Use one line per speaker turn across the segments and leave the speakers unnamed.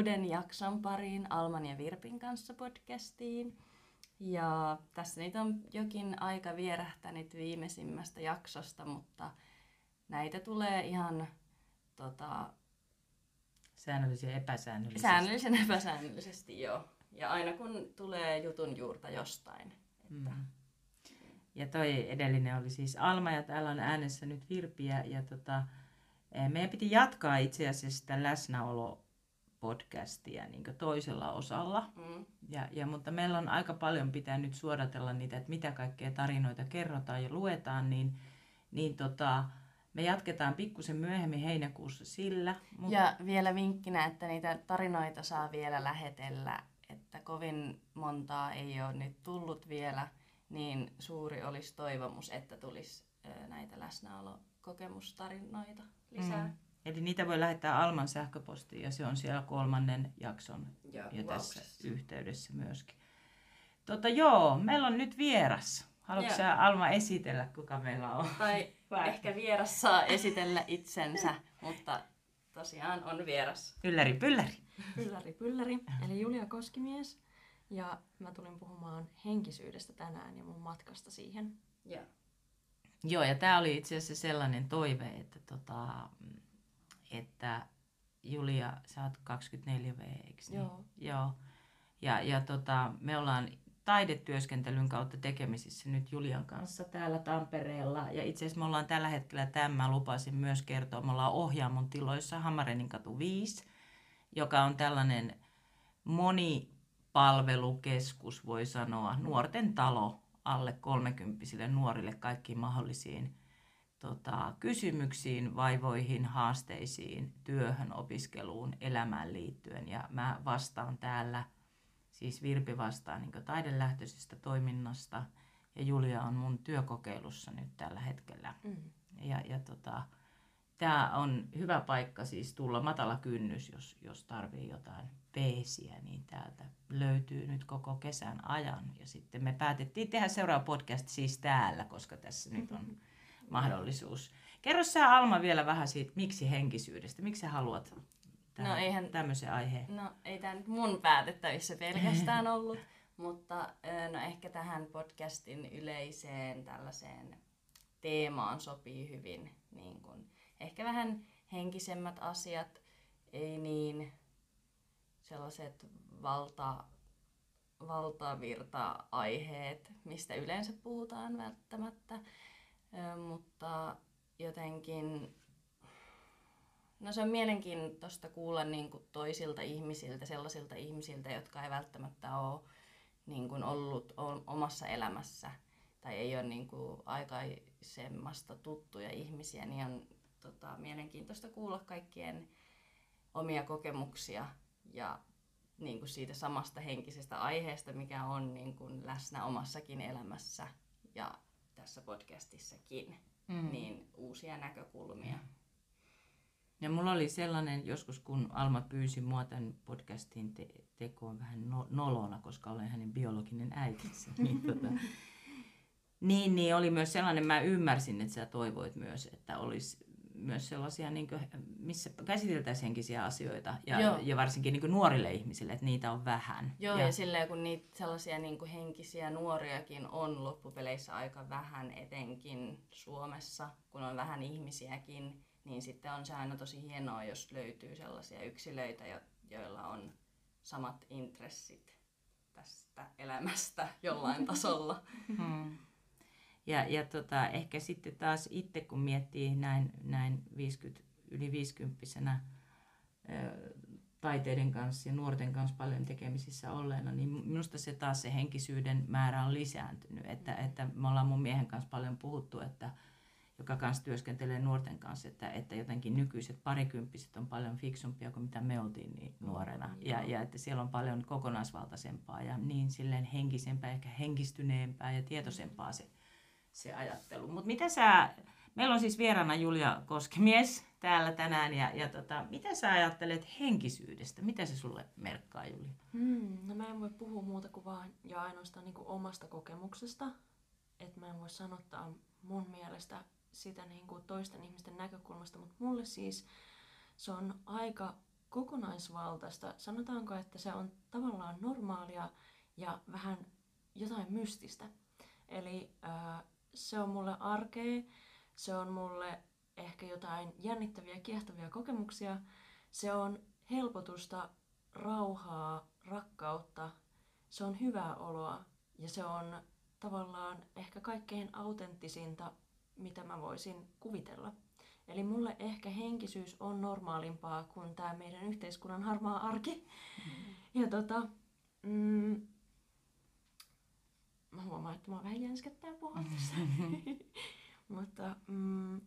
uuden jakson pariin Alman ja Virpin kanssa podcastiin. Ja tässä nyt on jokin aika vierähtänyt viimeisimmästä jaksosta, mutta näitä tulee ihan tota,
Säännöllisiä epäsäännöllisesti.
säännöllisen epäsäännöllisesti joo. Ja aina kun tulee jutun juurta jostain. Että,
Mm. Ja toi edellinen oli siis Alma ja täällä on äänessä nyt Virpiä. Ja tota, eh, meidän piti jatkaa itse asiassa sitä läsnäolo-podcastia niin toisella osalla.
mm,
Ja, ja, mutta meillä on aika paljon pitää nyt suodatella niitä, että mitä kaikkea tarinoita kerrotaan ja luetaan, niin, niin tota, me jatketaan pikkusen myöhemmin heinäkuussa sillä. Mutta
Ja vielä vinkkinä, että niitä tarinoita saa vielä lähetellä, että kovin montaa ei ole nyt tullut vielä, niin suuri olisi toivomus, että tulisi näitä läsnäolokokemustarinoita lisää.
Mm. Eli niitä voi lähettää Alman sähköpostiin ja se on siellä kolmannen jakson
Ja
ja tässä yhteydessä myöskin. Tota, joo, meillä on nyt vieras. Haluatko sä Alma esitellä, kuka meillä on?
Tai
Vai?
ehkä vieras saa esitellä itsensä, mutta tosiaan on vieras.
Ylläri pylläri.
Pylläri Pylläri, eli Julia Koskimies. Ja mä tulin puhumaan henkisyydestä tänään ja mun matkasta siihen.
Ja.
Joo, ja tämä oli itse asiassa sellainen toive, että, tota, mm, että Julia, sä oot 24V, eikö niin?
Joo.
Joo. Ja, ja tota, me ollaan taidetyöskentelyn kautta tekemisissä nyt Julian kanssa täällä Tampereella. Ja itse asiassa me ollaan tällä hetkellä, tämän mä lupasin myös kertoa, me ollaan Ohjaamon tiloissa Hamarenin katu 5, joka on tällainen monipalvelukeskus, voi sanoa, nuorten talo alle 30 nuorille kaikkiin mahdollisiin tota, kysymyksiin, vaivoihin, haasteisiin, työhön, opiskeluun, elämään liittyen. Ja mä vastaan täällä, siis Virpi vastaa niin taidelähtöisestä toiminnasta ja Julia on mun työkokeilussa nyt tällä hetkellä.
Mm.
Ja, ja tota, tämä on hyvä paikka siis tulla matala kynnys, jos, jos tarvii jotain peesiä, niin täältä löytyy nyt koko kesän ajan. Ja sitten me päätettiin tehdä seuraava podcast siis täällä, koska tässä nyt on mahdollisuus. Kerro sä Alma vielä vähän siitä, miksi henkisyydestä, miksi sä haluat tähän,
No eihän-
tämmöisen aiheen?
No ei tämä nyt mun päätettävissä pelkästään ollut, mutta no ehkä tähän podcastin yleiseen tällaiseen teemaan sopii hyvin niin kun, ehkä vähän henkisemmät asiat, ei niin sellaiset valta, valtavirta-aiheet, mistä yleensä puhutaan välttämättä, ö, mutta jotenkin No se on mielenkiintoista kuulla niin kuin toisilta ihmisiltä, sellaisilta ihmisiltä, jotka ei välttämättä ole niin kuin ollut omassa elämässä tai ei ole niin kuin aikaisemmasta tuttuja ihmisiä, niin on tota, mielenkiintoista kuulla kaikkien omia kokemuksia ja niin kuin siitä samasta henkisestä aiheesta, mikä on niin kuin läsnä omassakin elämässä ja tässä podcastissakin,
Mm.
niin uusia näkökulmia.
Ja mulla oli sellainen joskus, kun Alma pyysi mua tämän podcastin te- tekoon vähän no- nolona, koska olen hänen biologinen äitinsä. niin, tota, niin, niin oli myös sellainen, mä ymmärsin, että sä toivoit myös, että olisi myös sellaisia, niin kuin, missä käsiteltäisiin henkisiä asioita ja,
Joo.
ja varsinkin niin kuin nuorille ihmisille, että niitä on vähän.
Joo, ja, ja silleen kun niitä sellaisia niin kuin henkisiä nuoriakin on loppupeleissä aika vähän, etenkin Suomessa, kun on vähän ihmisiäkin, niin sitten on se aina tosi hienoa, jos löytyy sellaisia yksilöitä, jo- joilla on samat intressit tästä elämästä jollain tasolla.
Hmm. Ja, ja tota, ehkä sitten taas itse, kun miettii näin, näin 50, yli 50 taiteiden kanssa ja nuorten kanssa paljon tekemisissä olleena, niin minusta se taas se henkisyyden määrä on lisääntynyt. Että, että me ollaan mun miehen kanssa paljon puhuttu, että joka kanssa työskentelee nuorten kanssa, että, että jotenkin nykyiset parikymppiset on paljon fiksumpia kuin mitä me oltiin niin nuorena. Ja, ja että siellä on paljon kokonaisvaltaisempaa ja niin silleen henkisempää, ehkä henkistyneempää ja tietoisempaa se, se ajattelu. Mutta mitä sä, meillä on siis vieraana Julia Koskemies täällä tänään ja, ja tota, mitä sä ajattelet henkisyydestä? Mitä se sulle merkkaa Julia?
Hmm, no mä en voi puhua muuta kuin vaan ja ainoastaan niin kuin omasta kokemuksesta. Että mä en voi sanottaa mun mielestä sitä niin kuin toisten ihmisten näkökulmasta, mutta mulle siis se on aika kokonaisvaltaista. Sanotaanko, että se on tavallaan normaalia ja vähän jotain mystistä. Eli ää, se on mulle arkea, se on mulle ehkä jotain jännittäviä, kiehtovia kokemuksia. Se on helpotusta, rauhaa, rakkautta. Se on hyvää oloa ja se on tavallaan ehkä kaikkein autenttisinta, mitä mä voisin kuvitella. Eli mulle ehkä henkisyys on normaalimpaa kuin tämä meidän yhteiskunnan harmaa arki. Mm. Ja tota, mm, mä huomaan, että mä vähän jänskettää puhua tässä. Mutta mm,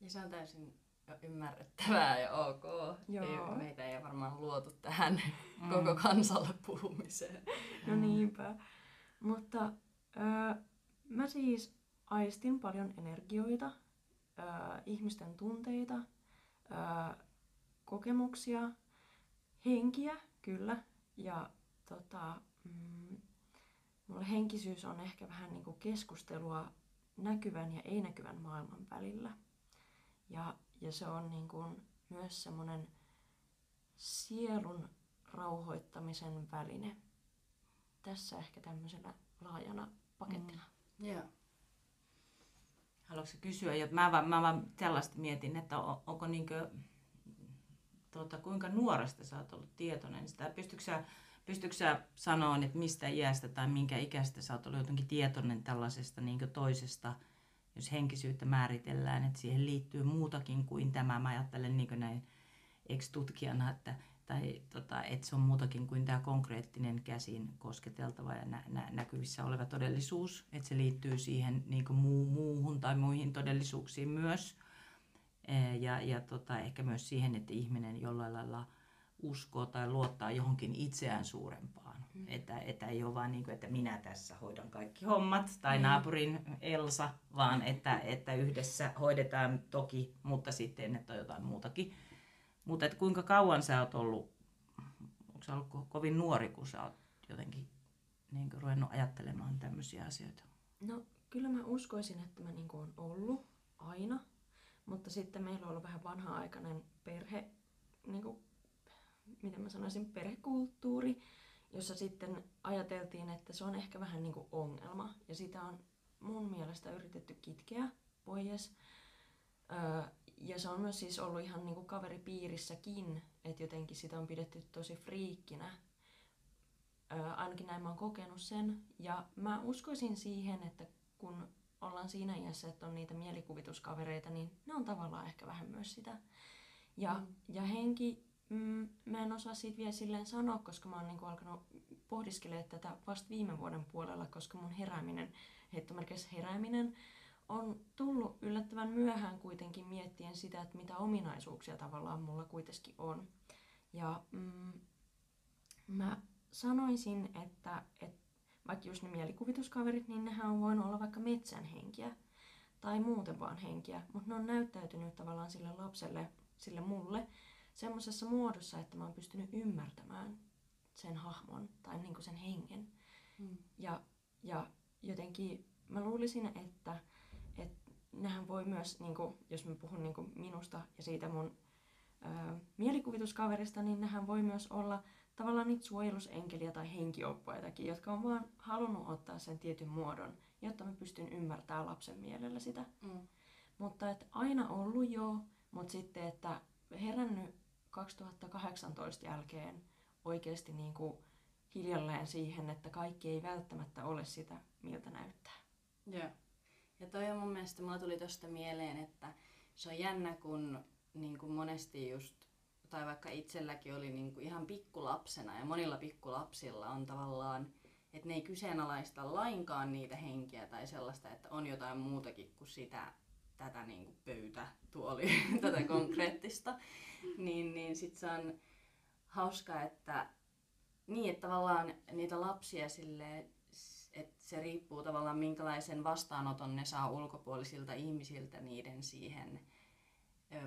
ja se on täysin ymmärrettävää ja ok. Joo. Ei, meitä ei varmaan luotu tähän mm. koko kansalle puhumiseen.
No niinpä. Mutta ö, mä siis aistin paljon energioita, ö, ihmisten tunteita, ö, kokemuksia, henkiä, kyllä. Ja tota, mm, mulle henkisyys on ehkä vähän niin kuin keskustelua näkyvän ja ei-näkyvän maailman välillä. Ja, ja se on niin kuin myös semmoinen sielun rauhoittamisen väline. Tässä ehkä tämmöisenä laajana pakettina.
Mm. Joo. Haluatko kysyä? Ja mä, vaan, mä vaan tällaista mietin, että on, onko niinkö, tuota, kuinka nuoresta sä oot ollut tietoinen sitä. Pystytkö sä, pystytkö sä sanoa, että mistä iästä tai minkä ikäistä sä oot ollut jotenkin tietoinen tällaisesta niin toisesta – jos henkisyyttä määritellään, että siihen liittyy muutakin kuin tämä. Mä ajattelen niin näin ex-tutkijana, että, tai, tota, että se on muutakin kuin tämä konkreettinen käsin kosketeltava ja nä- nä- näkyvissä oleva todellisuus. Että se liittyy siihen niin muu- muuhun tai muihin todellisuuksiin myös. Ja, ja tota, ehkä myös siihen, että ihminen jollain lailla uskoo tai luottaa johonkin itseään suurempaan Mm. Että, että ei ole vain niin kuin, että minä tässä hoidan kaikki hommat tai mm. naapurin Elsa, vaan että, että yhdessä hoidetaan toki, mutta sitten että on jotain muutakin. Mutta että kuinka kauan sä oot ollut, onko sä ollut kovin nuori, kun sä oot jotenkin niin kuin ruvennut ajattelemaan tämmöisiä asioita?
No kyllä mä uskoisin, että mä niin kuin on ollut aina, mutta sitten meillä on ollut vähän vanha-aikainen perhe, niin kuin, miten mä sanoisin, perhekulttuuri, jossa sitten ajateltiin, että se on ehkä vähän niin kuin ongelma. Ja sitä on mun mielestä yritetty kitkeä pois. Öö, ja se on myös siis ollut ihan niin kuin kaveripiirissäkin, että jotenkin sitä on pidetty tosi friikkinä. Öö, ainakin näin mä oon kokenut sen. Ja mä uskoisin siihen, että kun ollaan siinä iässä, että on niitä mielikuvituskavereita, niin ne on tavallaan ehkä vähän myös sitä. Ja, mm. ja henki Mm, mä en osaa siitä vielä silleen sanoa, koska mä oon niinku alkanut pohdiskelemaan tätä vasta viime vuoden puolella, koska mun herääminen, heittomerkissä herääminen, on tullut yllättävän myöhään kuitenkin miettien sitä, että mitä ominaisuuksia tavallaan mulla kuitenkin on. Ja mm, mä sanoisin, että, että vaikka just ne mielikuvituskaverit, niin nehän on voinut olla vaikka metsän henkiä tai muuten vaan henkiä, mutta ne on näyttäytynyt tavallaan sille lapselle, sille mulle, semmoisessa muodossa, että mä oon pystynyt ymmärtämään sen hahmon tai niin kuin sen hengen. Mm. Ja, ja jotenkin mä luulisin, että, että nehän voi myös, niin kuin, jos mä puhun niin kuin minusta ja siitä mun ää, mielikuvituskaverista, niin nehän voi myös olla tavallaan niitä suojelusenkeliä tai henkioppaitakin, jotka on vaan halunnut ottaa sen tietyn muodon, jotta mä pystyn ymmärtämään lapsen mielellä sitä. Mm. Mutta että aina ollut jo, mutta sitten, että herännyt 2018 jälkeen oikeasti niin kuin hiljalleen siihen, että kaikki ei välttämättä ole sitä, miltä näyttää.
Joo. Ja toi on mun mielestä, mulla tuli tosta mieleen, että se on jännä, kun niin kuin monesti just, tai vaikka itselläkin oli niin kuin ihan pikkulapsena, ja monilla pikkulapsilla on tavallaan, että ne ei kyseenalaista lainkaan niitä henkiä tai sellaista, että on jotain muutakin kuin sitä, tätä niin kuin pöytätuoli, tätä konkreettista niin, niin sit se on hauska, että niin, että tavallaan niitä lapsia sille, että se riippuu tavallaan minkälaisen vastaanoton ne saa ulkopuolisilta ihmisiltä niiden siihen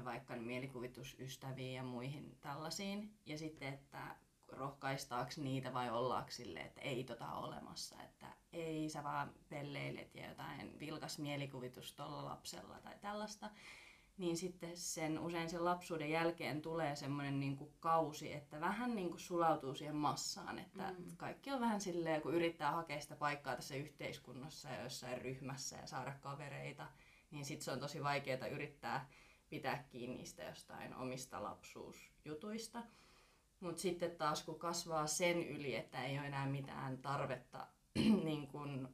vaikka mielikuvitusystäviin ja muihin tällaisiin. Ja sitten, että rohkaistaako niitä vai ollaanko sille, että ei tota olemassa, että ei sä vaan pelleilet ja jotain vilkas mielikuvitus tuolla lapsella tai tällaista niin sitten sen usein sen lapsuuden jälkeen tulee semmoinen niin kuin kausi, että vähän niin kuin sulautuu siihen massaan, että mm. kaikki on vähän silleen, kun yrittää hakea sitä paikkaa tässä yhteiskunnassa ja jossain ryhmässä ja saada kavereita, niin sitten se on tosi vaikeaa yrittää pitää kiinni niistä jostain omista lapsuusjutuista. Mutta sitten taas kun kasvaa sen yli, että ei ole enää mitään tarvetta niin kun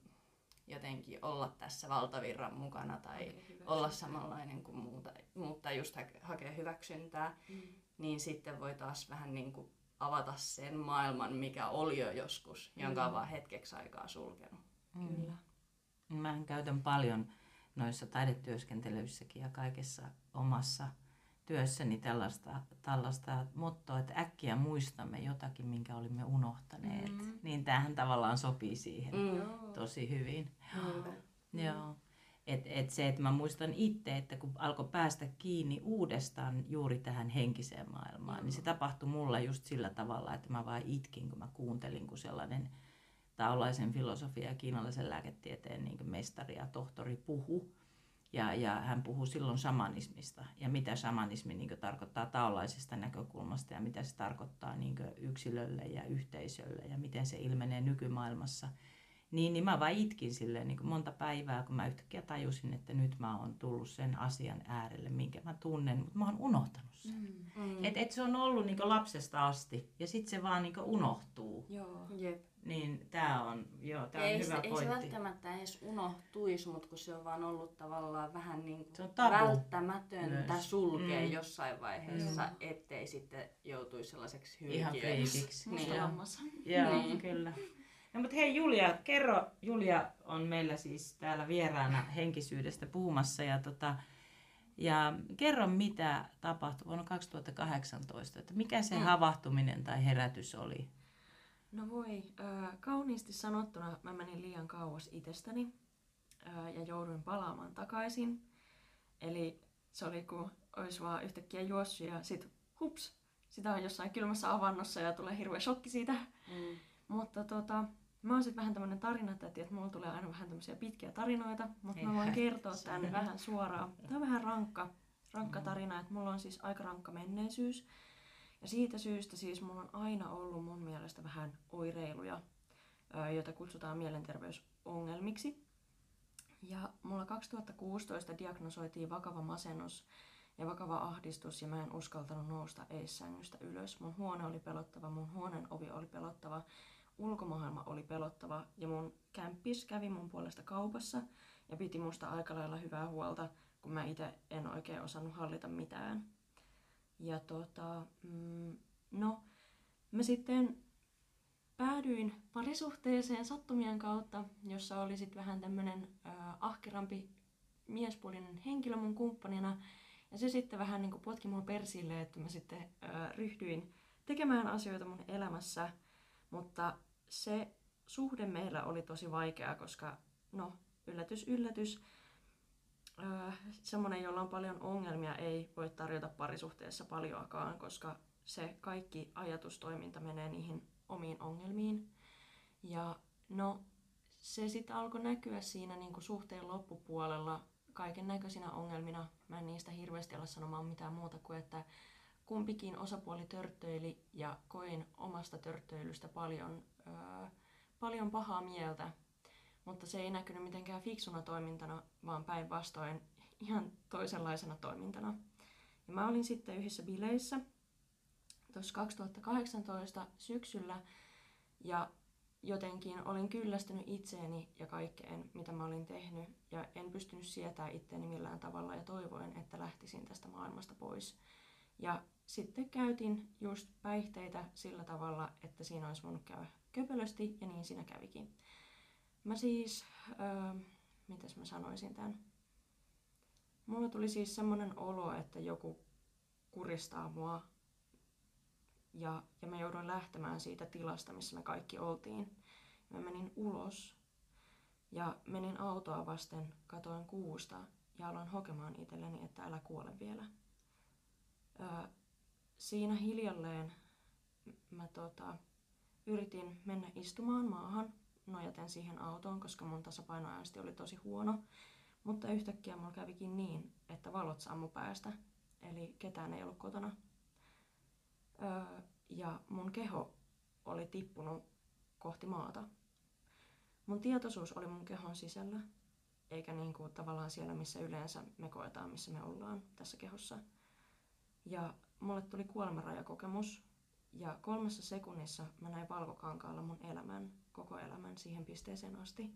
jotenkin olla tässä valtavirran mukana tai olla samanlainen kuin muuta, mutta just hakea hyväksyntää, mm. niin sitten voi taas vähän niin kuin avata sen maailman, mikä oli jo joskus, jonka on mm. vaan hetkeksi aikaa sulkenut.
Mm. Kyllä.
Mä käytän paljon noissa taidetyöskentelyissäkin ja kaikessa omassa työssäni tällaista, tällaista mottoa, että äkkiä muistamme jotakin, minkä olimme unohtaneet. Mm. Niin tämähän tavallaan sopii siihen mm. tosi hyvin. Mm. Joo. Et, et se, että mä muistan itse, että kun alkoi päästä kiinni uudestaan juuri tähän henkiseen maailmaan, mm. niin se tapahtui mulla just sillä tavalla, että mä vain itkin, kun mä kuuntelin, kun sellainen taolaisen filosofia ja kiinalaisen lääketieteen niin mestari ja tohtori puhu. Ja, ja hän puhuu silloin shamanismista ja mitä shamanismi niin tarkoittaa taolaisesta näkökulmasta ja mitä se tarkoittaa niin yksilölle ja yhteisölle ja miten se ilmenee nykymaailmassa. Niin, niin mä vaan itkin silleen niin monta päivää, kun mä yhtäkkiä tajusin, että nyt mä oon tullut sen asian äärelle, minkä mä tunnen, mutta mä oon unohtanut sen. Mm. Mm. Että et se on ollut niin lapsesta asti ja sitten se vaan niin unohtuu.
Joo.
Jep.
Niin tämä on, joo, tää on
ei
hyvä
se,
pointti.
Ei se välttämättä edes unohtuisi, mutta kun se on vaan ollut tavallaan vähän niin kuin
se on tabu
välttämätöntä myös. sulkea mm. jossain vaiheessa, mm. ettei sitten joutuisi sellaiseksi
hylkiöksi.
Ihan
niin.
Joo, niin. kyllä. No mutta hei Julia, kerro, Julia on meillä siis täällä vieraana henkisyydestä puhumassa ja, tota, ja kerro mitä tapahtui vuonna 2018, että mikä se mm. havahtuminen tai herätys oli?
No voi, äh, kauniisti sanottuna mä menin liian kauas itsestäni äh, ja jouduin palaamaan takaisin. Eli se oli kuin olisi vaan yhtäkkiä juossut ja sit hups, sitä on jossain kylmässä avannossa ja tulee hirveä shokki siitä. Mm. Mutta tota, mä oon sitten vähän tämmönen tarinatäti, että mulla tulee aina vähän tämmöisiä pitkiä tarinoita, mutta mä voin kertoa tämän vähän suoraan. Tämä on vähän rankka, rankka mm. tarina, että mulla on siis aika rankka menneisyys. Ja siitä syystä siis mulla on aina ollut mun mielestä vähän oireiluja, joita kutsutaan mielenterveysongelmiksi. Ja mulla 2016 diagnosoitiin vakava masennus ja vakava ahdistus ja mä en uskaltanut nousta eissängystä ylös. Mun huone oli pelottava, mun huoneen ovi oli pelottava, ulkomaailma oli pelottava ja mun kämppis kävi mun puolesta kaupassa ja piti musta aika lailla hyvää huolta, kun mä itse en oikein osannut hallita mitään. Ja tota, mm, no, mä sitten päädyin parisuhteeseen sattumien kautta, jossa oli sitten vähän tämmönen äh, ahkerampi miespuolinen henkilö mun kumppanina. Ja se sitten vähän niin potki mua persille, että mä sitten äh, ryhdyin tekemään asioita mun elämässä. Mutta se suhde meillä oli tosi vaikea, koska no, yllätys, yllätys, äh, semmoinen, jolla on paljon ongelmia, ei voi tarjota parisuhteessa paljoakaan, koska se kaikki ajatustoiminta menee niihin omiin ongelmiin. Ja no, se sitten alkoi näkyä siinä niin kuin suhteen loppupuolella kaiken näköisinä ongelmina. Mä en niistä hirveästi ala sanomaan mitään muuta kuin, että kumpikin osapuoli törttöili ja koin omasta törttöilystä paljon, öö, paljon pahaa mieltä mutta se ei näkynyt mitenkään fiksuna toimintana, vaan päinvastoin ihan toisenlaisena toimintana. Ja mä olin sitten yhdessä bileissä tuossa 2018 syksyllä ja jotenkin olin kyllästynyt itseeni ja kaikkeen, mitä mä olin tehnyt, ja en pystynyt sietämään itseäni millään tavalla ja toivoin, että lähtisin tästä maailmasta pois. Ja sitten käytin just päihteitä sillä tavalla, että siinä olisi voinut käydä köpelösti, ja niin siinä kävikin. Mä siis, öö, mitäs mä sanoisin tämän? Mulla tuli siis semmonen olo, että joku kuristaa mua ja, ja mä jouduin lähtemään siitä tilasta, missä me kaikki oltiin. Mä menin ulos ja menin autoa vasten, katoin kuusta ja aloin hokemaan itselleni, että älä kuole vielä. Öö, siinä hiljalleen mä tota, yritin mennä istumaan maahan nojaten siihen autoon, koska mun tasapainoäästi oli tosi huono. Mutta yhtäkkiä mulla kävikin niin, että valot sammu päästä. Eli ketään ei ollut kotona. Öö, ja mun keho oli tippunut kohti maata. Mun tietoisuus oli mun kehon sisällä, eikä niin kuin tavallaan siellä, missä yleensä me koetaan, missä me ollaan tässä kehossa. Ja mulle tuli kuolemanrajakokemus, ja kolmessa sekunnissa mä näin valkokankaalla mun elämän, koko elämän siihen pisteeseen asti.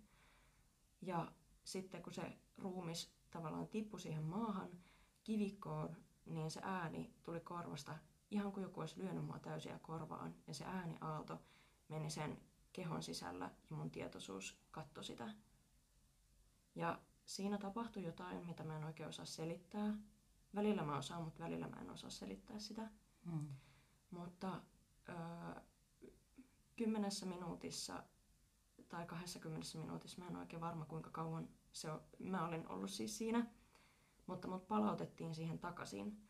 Ja sitten kun se ruumis tavallaan tippui siihen maahan, kivikkoon, niin se ääni tuli korvasta ihan kuin joku olisi lyönyt mua täysiä korvaan. Ja se ääniaalto meni sen kehon sisällä ja mun tietoisuus katsoi sitä. Ja siinä tapahtui jotain, mitä mä en oikein osaa selittää. Välillä mä osaan, mutta välillä mä en osaa selittää sitä.
Mm.
Mutta öö, kymmenessä minuutissa tai 20 minuutissa, mä en oikein varma kuinka kauan se on, mä olin ollut siis siinä, mutta mut palautettiin siihen takaisin.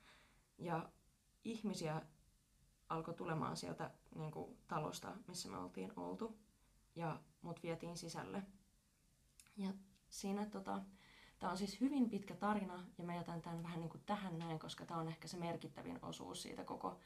Ja ihmisiä alkoi tulemaan sieltä niin kuin, talosta, missä me oltiin oltu, ja mut vietiin sisälle. Ja siinä tota, Tämä on siis hyvin pitkä tarina ja mä jätän tämän vähän niin kuin tähän näin, koska tämä on ehkä se merkittävin osuus siitä koko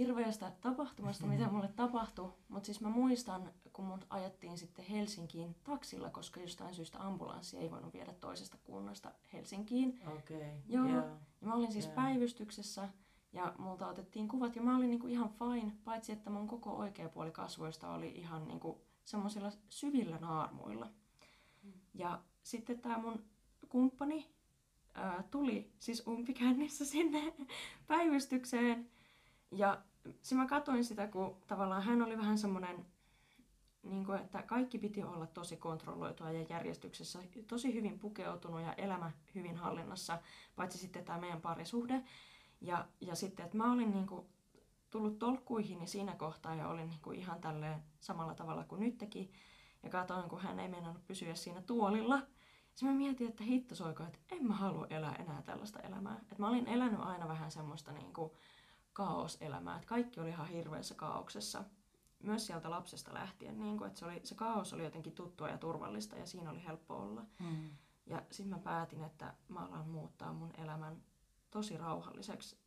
hirveästä tapahtumasta, mitä mulle tapahtui. Mutta siis mä muistan, kun mut ajettiin sitten Helsinkiin taksilla, koska jostain syystä ambulanssi ei voinut viedä toisesta kunnasta Helsinkiin.
Okei. Okay.
Joo.
Yeah.
Ja mä olin siis
Joo.
päivystyksessä ja multa otettiin kuvat ja mä olin niinku ihan fine, paitsi että mun koko oikea puoli kasvoista oli ihan niinku semmoisilla syvillä naarmuilla. Ja sitten tämä mun kumppani ää, tuli siis umpikännissä sinne päivystykseen. Ja sitten mä katsoin sitä, kun tavallaan hän oli vähän semmoinen, niin kuin, että kaikki piti olla tosi kontrolloitua ja järjestyksessä, tosi hyvin pukeutunut ja elämä hyvin hallinnassa, paitsi sitten tämä meidän parisuhde. Ja, ja sitten, että mä olin niin kuin, tullut tolkkuihini siinä kohtaa ja olin niin kuin, ihan tälleen samalla tavalla kuin nyt teki. Ja katsoin, kun hän ei meinannut pysyä siinä tuolilla. Sitten mä mietin, että hitto soiko, että en mä halua elää enää tällaista elämää. Että mä olin elänyt aina vähän semmoista niin kuin kaoselämää. Että kaikki oli ihan hirveässä kaauksessa. Myös sieltä lapsesta lähtien. Niin kuin, että se, oli, se kaos oli jotenkin tuttua ja turvallista ja siinä oli helppo olla.
Mm.
Ja sitten mä päätin, että mä alan muuttaa mun elämän tosi rauhalliseksi,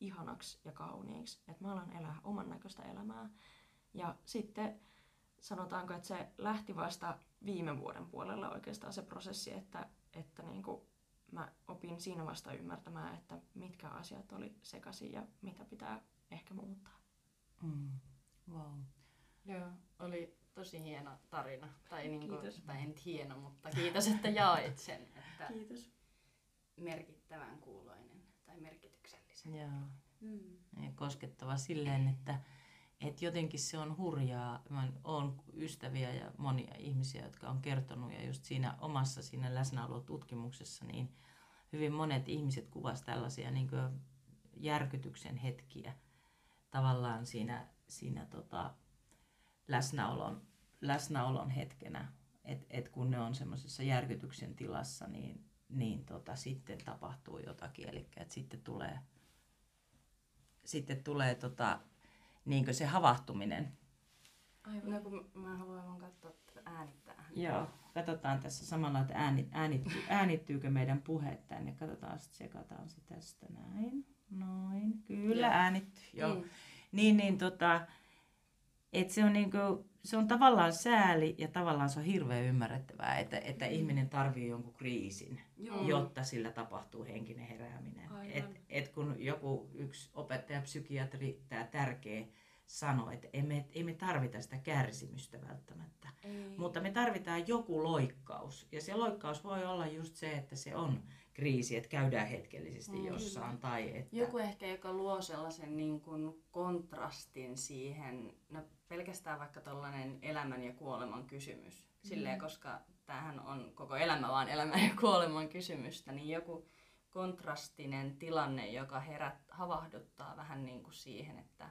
ihanaksi ja kauniiksi. Että mä alan elää oman näköistä elämää. Ja sitten sanotaanko, että se lähti vasta viime vuoden puolella oikeastaan se prosessi, että, että niin kuin mä opin siinä vasta ymmärtämään, että mitkä asiat oli sekaisin ja mitä pitää ehkä muuttaa.
Mm. Wow.
Joo, oli tosi hieno tarina. Tai, niinku,
Kiitos.
tai en hieno, mutta kiitos, että jaoit sen. Että
Kiitos.
merkittävän kuuloinen tai merkityksellisen.
Joo.
Mm.
Ja koskettava silleen, että, että jotenkin se on hurjaa. Mä oon ystäviä ja monia ihmisiä, jotka on kertonut ja just siinä omassa siinä läsnäolotutkimuksessa, niin hyvin monet ihmiset kuvas tällaisia niin järkytyksen hetkiä tavallaan siinä, siinä tota, läsnäolon, läsnäolon hetkenä. Et, et kun ne on semmoisessa järkytyksen tilassa, niin, niin tota, sitten tapahtuu jotakin. Eli sitten tulee, sitten tulee tota, niin se havahtuminen.
Aivan.
No kun mä haluan vaan katsoa tätä äänittää.
Joo, katsotaan tässä samalla, että ääni, äänittyy, äänittyykö meidän puheet tänne. Katsotaan, sitten sekataan se tästä näin. Noin, kyllä
Joo.
äänittyy. Joo.
Mm.
Niin, niin tota, et se, on niinku, se on tavallaan sääli ja tavallaan se on hirveän ymmärrettävää, että, että
Mm.
ihminen tarvii jonkun kriisin,
Joo.
jotta sillä tapahtuu henkinen herääminen.
Aivan.
Et, et kun joku yksi opettaja, psykiatri, tämä tärkeä sanoi, että ei me, ei me tarvita sitä kärsimystä välttämättä,
Ei.
mutta me tarvitaan joku loikkaus. Ja se loikkaus voi olla just se, että se on kriisi, että käydään hetkellisesti
Mm.
jossain. Tai että,
Joku ehkä, joka luo sellaisen niin kuin kontrastin siihen, no pelkästään vaikka tällainen elämän ja kuoleman kysymys. Silleen, koska tämähän on koko elämä vaan elämän ja kuoleman kysymystä, niin joku kontrastinen tilanne, joka herät, havahduttaa vähän niin kuin siihen, että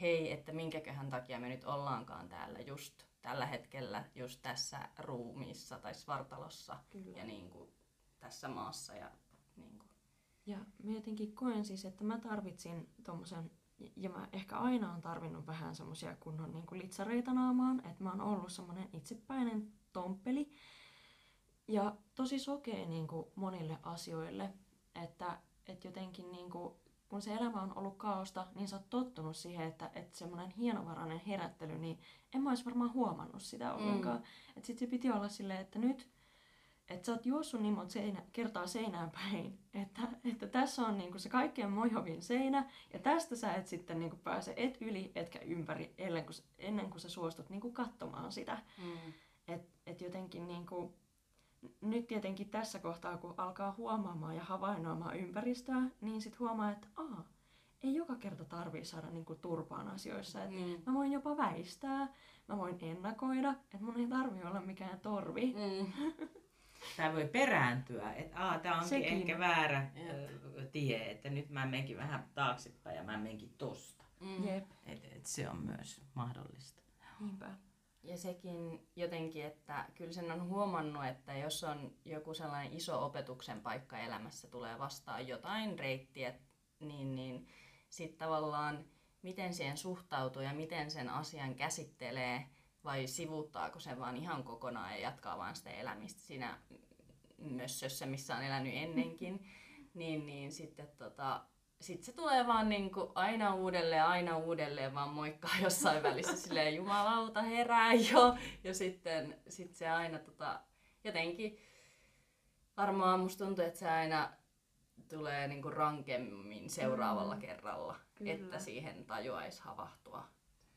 hei, että minkäköhän takia me nyt ollaankaan täällä just tällä hetkellä, just tässä ruumiissa tai svartalossa
Kyllä.
ja niin kuin tässä maassa. Ja, niin kuin.
Ja mä jotenkin koen siis, että mä tarvitsin tommosen, ja mä ehkä aina on tarvinnut vähän semmosia kunnon niin litsareita naamaan, että mä oon ollut semmonen itsepäinen tomppeli. ja tosi sokea niin kuin monille asioille, että, että jotenkin niin kuin, kun se elämä on ollut kaosta, niin sä oot tottunut siihen, että, että semmoinen hienovarainen herättely, niin en mä olisi varmaan huomannut sitä ollenkaan. Mm. Että sit se piti olla silleen, että nyt, että sä oot juossut niin monta seinä, kertaa seinään päin, että, että tässä on niinku se kaikkein mojovin seinä, ja tästä sä et sitten niinku pääse et yli etkä ympäri ennen kuin, ennen kuin sä suostut niinku katsomaan sitä. Mm. Että et jotenkin niinku, nyt tietenkin tässä kohtaa, kun alkaa huomaamaan ja havainnoimaan ympäristöä, niin sitten huomaa, että aa, ei joka kerta tarvii saada niinku turpaan asioissa. Et mm. Mä voin jopa väistää, mä voin ennakoida, että mun ei tarvi olla mikään torvi. Mm.
Tämä voi perääntyä, että aa, tämä onkin Sekin. ehkä väärä Jep. tie, että nyt mä menenkin vähän taaksepäin ja mä menenkin tosta. Mm. Jep. Et, et se on myös mahdollista.
Niinpä.
Ja sekin jotenkin, että kyllä sen on huomannut, että jos on joku sellainen iso opetuksen paikka elämässä, tulee vastaan jotain reittiä, niin, niin sitten tavallaan miten siihen suhtautuu ja miten sen asian käsittelee vai sivuuttaako se vaan ihan kokonaan ja jatkaa vaan sitä elämistä siinä mössössä, missä on elänyt ennenkin, niin, niin sitten tota, sitten se tulee vaan niin kuin aina uudelleen, aina uudelleen vaan moikkaa jossain välissä silleen jumalauta herää jo. Ja sitten sit se aina tota, jotenkin varmaan musta tuntuu, että se aina tulee niin kuin rankemmin seuraavalla mm. kerralla, Kyllä. että siihen tajuaisi havahtua.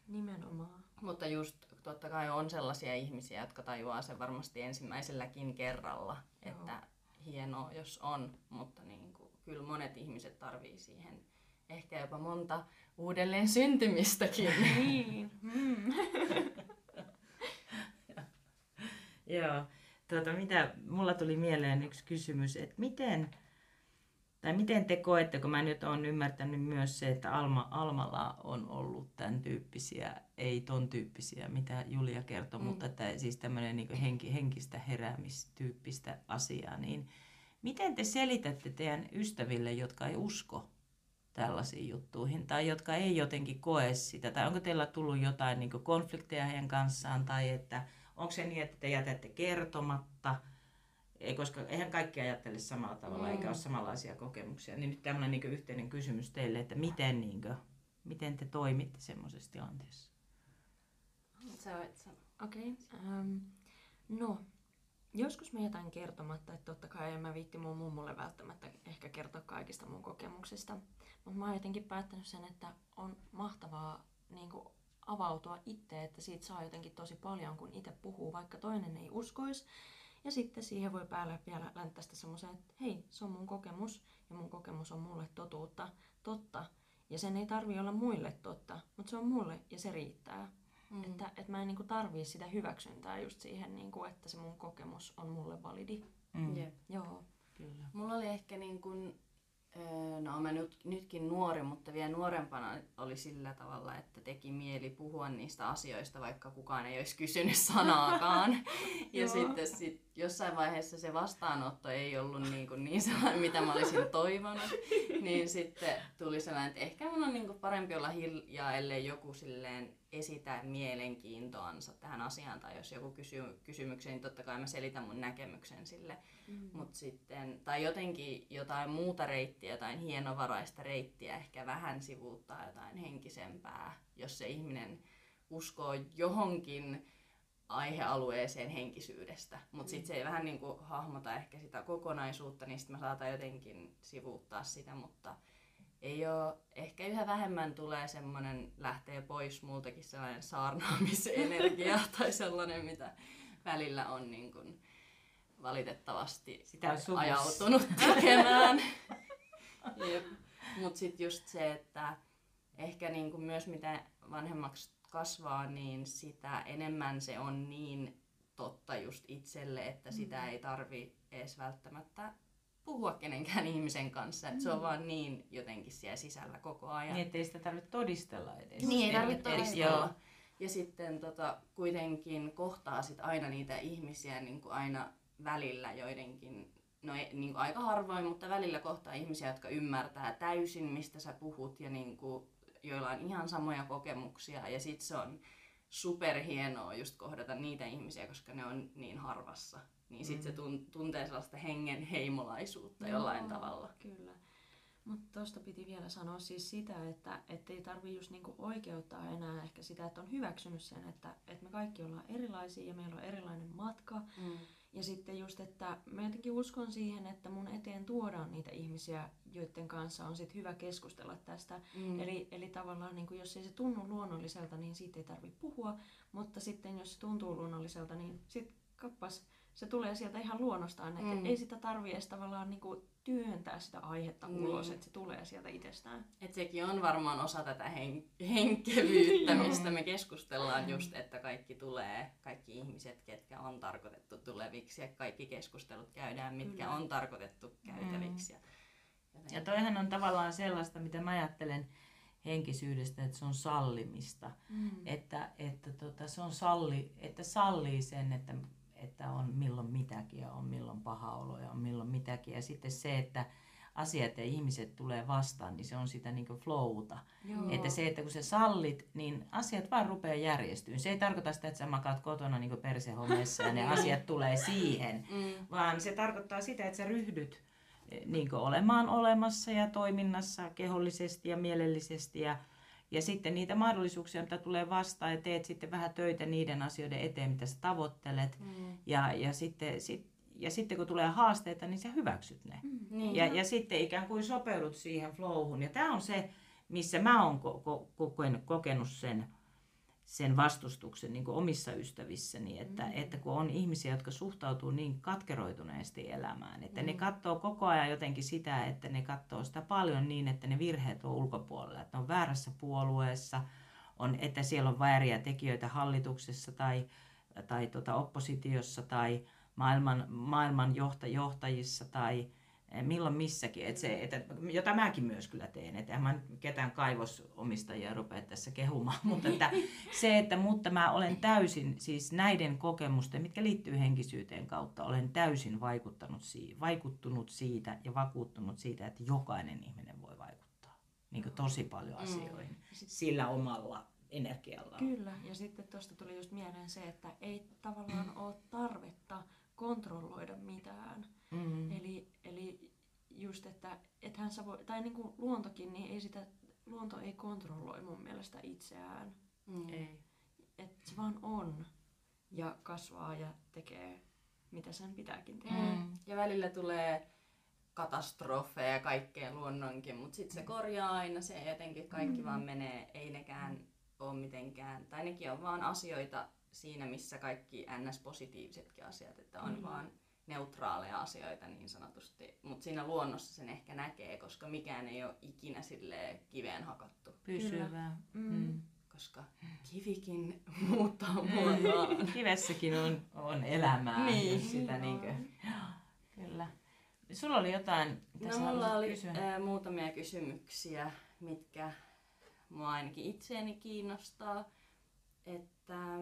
Nimenomaan.
Mutta just totta kai on sellaisia ihmisiä, jotka tajuaa sen varmasti ensimmäiselläkin kerralla, Joo. että hienoa jos on, mutta niin kuin kyllä monet ihmiset tarvii siihen ehkä jopa monta uudelleen syntymistäkin.
niin. Mm.
Joo. Tuota, mitä, mulla tuli mieleen yksi kysymys, että miten, tai miten te koette, kun mä nyt olen ymmärtänyt myös se, että Alma, Almalla on ollut tämän tyyppisiä, ei ton tyyppisiä, mitä Julia kertoi, mm. mutta että siis tämmöinen niin henki, henkistä heräämistyyppistä asiaa, niin Miten te selitätte teidän ystäville, jotka ei usko tällaisiin juttuihin tai jotka ei jotenkin koe sitä? Tai onko teillä tullut jotain niin konflikteja heidän kanssaan tai että onko se niin, että te jätätte kertomatta? Ei, koska eihän kaikki ajattele samalla tavalla mm. eikä ole samanlaisia kokemuksia. Niin nyt tämmöinen niin yhteinen kysymys teille, että miten, niin kuin, miten te toimitte semmoisessa tilanteessa?
Voit sanoa.
Okei. Okay. Um, no, Joskus mä jätän kertomatta, että totta kai en mä viitti mun mummulle välttämättä ehkä kertoa kaikista mun kokemuksista. Mutta mä oon jotenkin päättänyt sen, että on mahtavaa niin kuin avautua itse, että siitä saa jotenkin tosi paljon, kun itse puhuu, vaikka toinen ei uskoisi. Ja sitten siihen voi päällä vielä länttästä semmoisen, että hei, se on mun kokemus ja mun kokemus on mulle totuutta, totta. Ja sen ei tarvi olla muille totta, mutta se on mulle ja se riittää. Mm. Että, että mä en niinku tarvii sitä hyväksyntää just siihen, niinku, että se mun kokemus on mulle validi.
Mm. Yeah. Joo. Kyllä. Mulla oli ehkä niin kuin, no mä nyt, nytkin nuori, mutta vielä nuorempana oli sillä tavalla, että teki mieli puhua niistä asioista, vaikka kukaan ei olisi kysynyt sanaakaan. ja sitten sit jossain vaiheessa se vastaanotto ei ollut niin, kuin niin sellainen, mitä mä olisin toivonut. niin sitten tuli sellainen, että ehkä mun on niin kuin parempi olla hiljaa, ellei joku silleen esitä mielenkiintoansa tähän asiaan tai jos joku kysyy kysymyksen, niin totta kai mä selitän mun näkemyksen sille. Mm. Mut sitten, tai jotenkin jotain muuta reittiä, jotain hienovaraista reittiä, ehkä vähän sivuuttaa jotain henkisempää, jos se ihminen uskoo johonkin aihealueeseen henkisyydestä. Mutta sitten se ei vähän niin kuin hahmota ehkä sitä kokonaisuutta, niin sitten mä saatan jotenkin sivuuttaa sitä, mutta ei ole, ehkä yhä vähemmän tulee semmoinen, lähtee pois multakin sellainen saarnaamisenergia tai sellainen, mitä välillä on niin kuin valitettavasti Sitä ajautunut tekemään. Mutta sitten just se, että ehkä niin kuin myös mitä vanhemmaksi kasvaa, niin sitä enemmän se on niin totta just itselle, että sitä mm. ei tarvi edes välttämättä puhua kenenkään ihmisen kanssa. Mm. se on mm. vaan niin jotenkin siellä sisällä koko ajan.
Niin, ettei sitä tarvitse todistella edes.
Niin, ei tarvitse todistella. Joo. Ja sitten tota, kuitenkin kohtaa sit aina niitä ihmisiä niin kuin aina välillä joidenkin, no ei, niin kuin aika harvoin, mutta välillä kohtaa ihmisiä, jotka ymmärtää täysin, mistä sä puhut ja niin kuin, joilla on ihan samoja kokemuksia. Ja sitten se on superhienoa just kohdata niitä ihmisiä, koska ne on niin harvassa niin sitten
Mm.
se tun- tuntee sellaista hengen heimolaisuutta jollain
Joo,
tavalla.
Kyllä. Mutta tuosta piti vielä sanoa siis sitä, että ei tarvi just niinku oikeuttaa enää ehkä sitä, että on hyväksynyt sen, että, että me kaikki ollaan erilaisia ja meillä on erilainen matka.
Mm.
Ja sitten just, että mä jotenkin uskon siihen, että mun eteen tuodaan niitä ihmisiä, joiden kanssa on sit hyvä keskustella tästä.
Mm.
Eli, eli tavallaan niin jos ei se tunnu luonnolliselta, niin siitä ei tarvitse puhua. Mutta sitten jos se tuntuu luonnolliselta, niin sit kappas, se tulee sieltä ihan luonnostaan. Että
Mm.
ei sitä tarvi edes tavallaan niin kuin työntää sitä aihetta
Niin.
ulos, että se tulee sieltä itsestään.
Et sekin on varmaan osa tätä hen- henkevyyttä, mistä me keskustellaan just, että kaikki tulee, kaikki ihmiset, ketkä on tarkoitettu tuleviksi ja kaikki keskustelut käydään, mitkä on tarkoitettu käytäviksi. Ja,
Ja toihan on tavallaan sellaista, mitä mä ajattelen henkisyydestä, että se on sallimista.
Mm.
Että, että tota, se on salli, että sallii sen, että, että on milloin mitäkin ja on milloin paha olo ja on milloin mitäkin. Ja sitten se, että asiat ja ihmiset tulee vastaan, niin se on sitä niin flowta.
Joo.
Että se, että kun sä sallit, niin asiat vaan rupeaa järjestyyn. Se ei tarkoita sitä, että sä makaat kotona niin persehommessa ja ne asiat tulee siihen,
mm,
vaan se tarkoittaa sitä, että sä ryhdyt niin olemaan olemassa ja toiminnassa kehollisesti ja mielellisesti ja, ja sitten niitä mahdollisuuksia, mitä tulee vastaan ja teet sitten vähän töitä niiden asioiden eteen, mitä sä tavoittelet.
mm,
Ja, ja, sitten, sit, ja sitten kun tulee haasteita, niin sä hyväksyt ne.
Mm.
niin.
Ja, ja sitten ikään kuin sopeudut siihen flowhun. Ja tämä on se, missä mä oon ko- ko- kokenut, kokenut sen, sen vastustuksen niin kuin omissa ystävissäni, että, mm. että kun on ihmisiä, jotka suhtautuu niin katkeroituneesti elämään, että mm. ne katsoo koko ajan jotenkin sitä, että ne katsoo sitä paljon niin, että ne virheet on ulkopuolella, että ne on väärässä puolueessa, on, että siellä on vääriä tekijöitä hallituksessa tai, tai tota oppositiossa tai maailman, maailman johta, johtajissa tai milloin missäkin, että se, että, jota mäkin myös kyllä teen, että en mä nyt ketään kaivosomistajia rupea tässä kehumaan, mutta että se, että mutta mä olen täysin, siis näiden kokemusten, mitkä liittyy henkisyyteen kautta, olen täysin vaikuttanut siitä, vaikuttunut siitä ja vakuuttunut siitä, että jokainen ihminen voi vaikuttaa niin tosi paljon
Mm.
asioihin sillä omalla energiallaan.
Kyllä, ja sitten tuosta tuli just mieleen se, että ei tavallaan ole tarvetta kontrolloida mitään.
Mm.
Eli, eli just, että ethän sä voi, tai niin kuin luontokin, niin ei sitä, luonto ei kontrolloi mun mielestä itseään.
Mm.
Ei.
Että se vaan on ja kasvaa ja tekee, mitä sen pitääkin tehdä.
Mm.
Ja välillä tulee katastrofeja ja kaikkea luonnonkin, mutta sitten se korjaa aina se ja jotenkin kaikki
Mm.
vaan menee, ei nekään ole mitenkään, tai nekin on vaan asioita siinä, missä kaikki ns-positiivisetkin asiat, että on
Mm.
vaan neutraaleja asioita niin sanotusti, mutta siinä luonnossa sen ehkä näkee, koska mikään ei ole ikinä sille kiveen hakattu,
Pysyvää.
Mm.
Mm.
koska kivikin muuttaa muotoaan.
Kivessäkin on, on elämää.
Niin.
jos Sitä niin kuin, kyllä. Sulla oli jotain, mitä
No mulla oli
kysyä?
ää, muutamia kysymyksiä, mitkä mua ainakin itseäni kiinnostaa. Että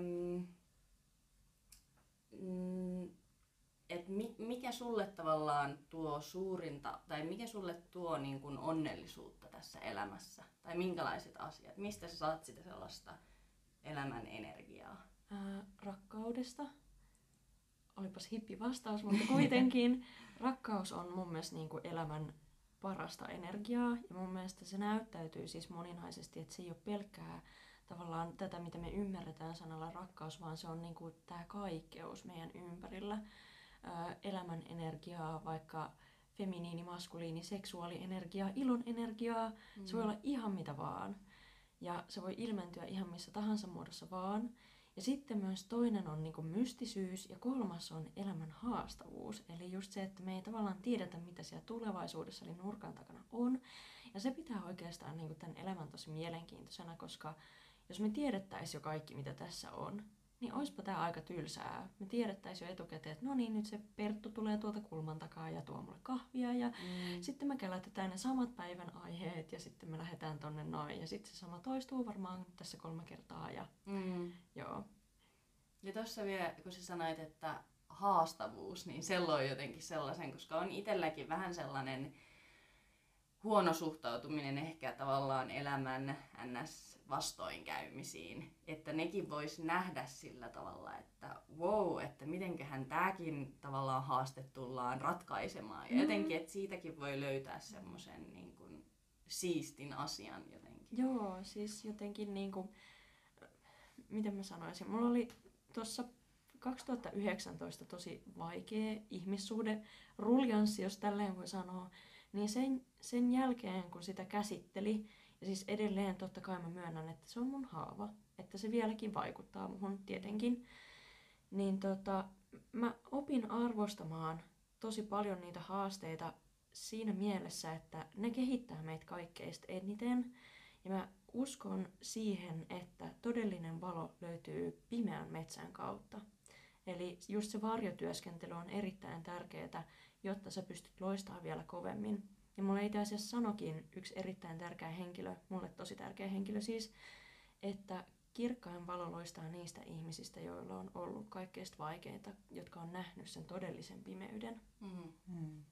mm, et mi, mikä sulle tavallaan tuo suurinta, tai mikä sulle tuo niin kuin onnellisuutta tässä elämässä? Tai minkälaiset asiat? Mistä sä saat sitä sellaista elämän energiaa?
Ää, rakkaudesta. Olipas hippi vastaus, mutta kuitenkin rakkaus on mun mielestä niin kuin elämän parasta energiaa. Ja mun mielestä se näyttäytyy siis moninaisesti, että se ei ole pelkkää tavallaan tätä, mitä me ymmärretään sanalla rakkaus, vaan se on niin kuin tämä kaikkeus meidän ympärillä. Elämän energiaa, vaikka feminiini, maskuliini, seksuaalienergiaa, ilon energiaa. Mm. Se voi olla ihan mitä vaan. Ja se voi ilmentyä ihan missä tahansa muodossa vaan. Ja sitten myös toinen on niin mystisyys ja kolmas on elämän haastavuus. Eli just se, että me ei tavallaan tiedetä, mitä siellä tulevaisuudessa eli nurkan takana on. Ja se pitää oikeastaan niin tämän elämän tosi mielenkiintoisena, koska jos me tiedettäisiin jo kaikki, mitä tässä on, niin olisipa tämä aika tylsää. Me tiedettäisiin jo etukäteen, että no niin, nyt se Perttu tulee tuolta kulman takaa ja tuo mulle kahvia ja
Mm.
sitten me kelätetään ne samat päivän aiheet ja sitten me lähdetään tonne noin. Ja sitten se sama toistuu varmaan tässä kolme kertaa ja
Mm.
joo.
Ja tuossa vielä, kun sä sanoit, että haastavuus, niin se loi jotenkin sellaisen, koska on itselläkin vähän sellainen huono suhtautuminen ehkä tavallaan elämän ns. Vastoinkäymisiin. Että nekin vois nähdä sillä tavalla, että wow, että mitenköhän tämäkin tavallaan haaste tullaan ratkaisemaan. Ja
Mm.
jotenkin, että siitäkin voi löytää semmoisen niin kuin, siistin asian jotenkin.
Joo, siis jotenkin niinku, miten mä sanoisin, mulla oli tuossa 2019 tosi vaikea ihmissuhde, ruljanssi, jos tälleen voi sanoa, niin sen, sen jälkeen kun sitä käsitteli, siis edelleen totta kai mä myönnän, että se on mun haava, että se vieläkin vaikuttaa muhun tietenkin, niin tota, mä opin arvostamaan tosi paljon niitä haasteita siinä mielessä, että ne kehittää meitä kaikkeista eniten, ja mä uskon siihen, että todellinen valo löytyy pimeän metsän kautta. Eli just se varjotyöskentely on erittäin tärkeää, jotta sä pystyt loistamaan vielä kovemmin. Ja mulle itse asiassa sanokin yksi erittäin tärkeä henkilö, mulle tosi tärkeä henkilö siis, että kirkkain valo loistaa niistä ihmisistä, joilla on ollut kaikkein vaikeinta, jotka on nähnyt sen todellisen pimeyden.
Mm.
Mm.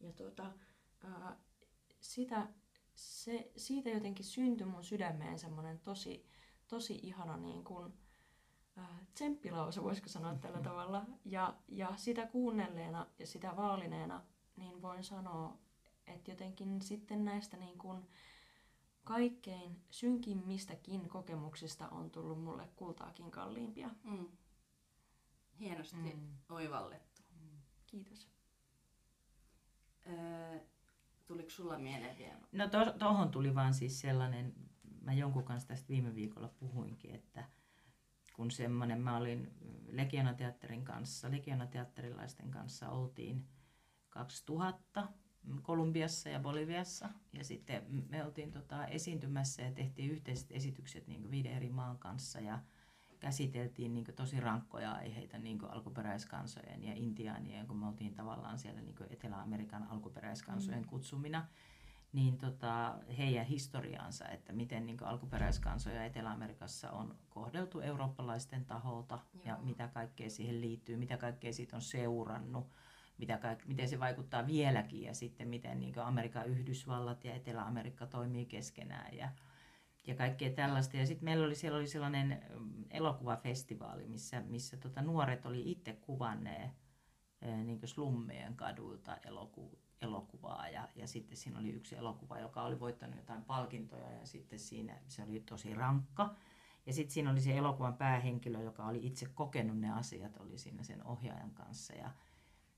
Ja tuota, ää, sitä, se, siitä jotenkin syntyi mun sydämeen semmoinen tosi, tosi ihana niin kuin, ää, tsemppilause, voisiko sanoa tällä tavalla. Ja, ja sitä kuunnelleena ja sitä vaalineena, niin voin sanoa, että jotenkin sitten näistä niin kuin kaikkein synkimmistäkin kokemuksista on tullut mulle kultaakin kalliimpia.
Mm. Hienosti
Mm.
oivallettu.
Kiitos.
Öö, tuliko sulla mieleen vielä?
No to, tohon tuli vaan siis sellainen, mä jonkun kanssa tästä viime viikolla puhuinkin, että kun semmoinen, mä olin Legionateatterin kanssa, Legionateatterilaisten kanssa oltiin 2000 Kolumbiassa ja Boliviassa. Ja sitten me oltiin tota, esiintymässä ja tehtiin yhteiset esitykset niin viiden eri maan kanssa ja käsiteltiin niin tosi rankkoja aiheita niin alkuperäiskansojen ja intiaanien, kun me oltiin tavallaan siellä niin Etelä-Amerikan alkuperäiskansojen
Mm.
kutsumina niin tota, heidän historiaansa, että miten niin alkuperäiskansoja Etelä-Amerikassa on kohdeltu eurooppalaisten taholta ja
Joo.
mitä kaikkea siihen liittyy, mitä kaikkea siitä on seurannut, mitä miten se vaikuttaa vieläkin ja sitten miten niin Amerikan Yhdysvallat ja Etelä-Amerikka toimii keskenään ja, ja kaikkea tällaista. Ja sitten meillä oli, siellä oli sellainen mm, elokuvafestivaali, missä, missä tota, nuoret oli itse kuvanneet niin slummien kadulta eloku, elokuvaa ja, ja sitten siinä oli yksi elokuva, joka oli voittanut jotain palkintoja ja sitten siinä se oli tosi rankka. Ja sitten siinä oli se elokuvan päähenkilö, joka oli itse kokenut ne asiat, oli siinä sen ohjaajan kanssa. Ja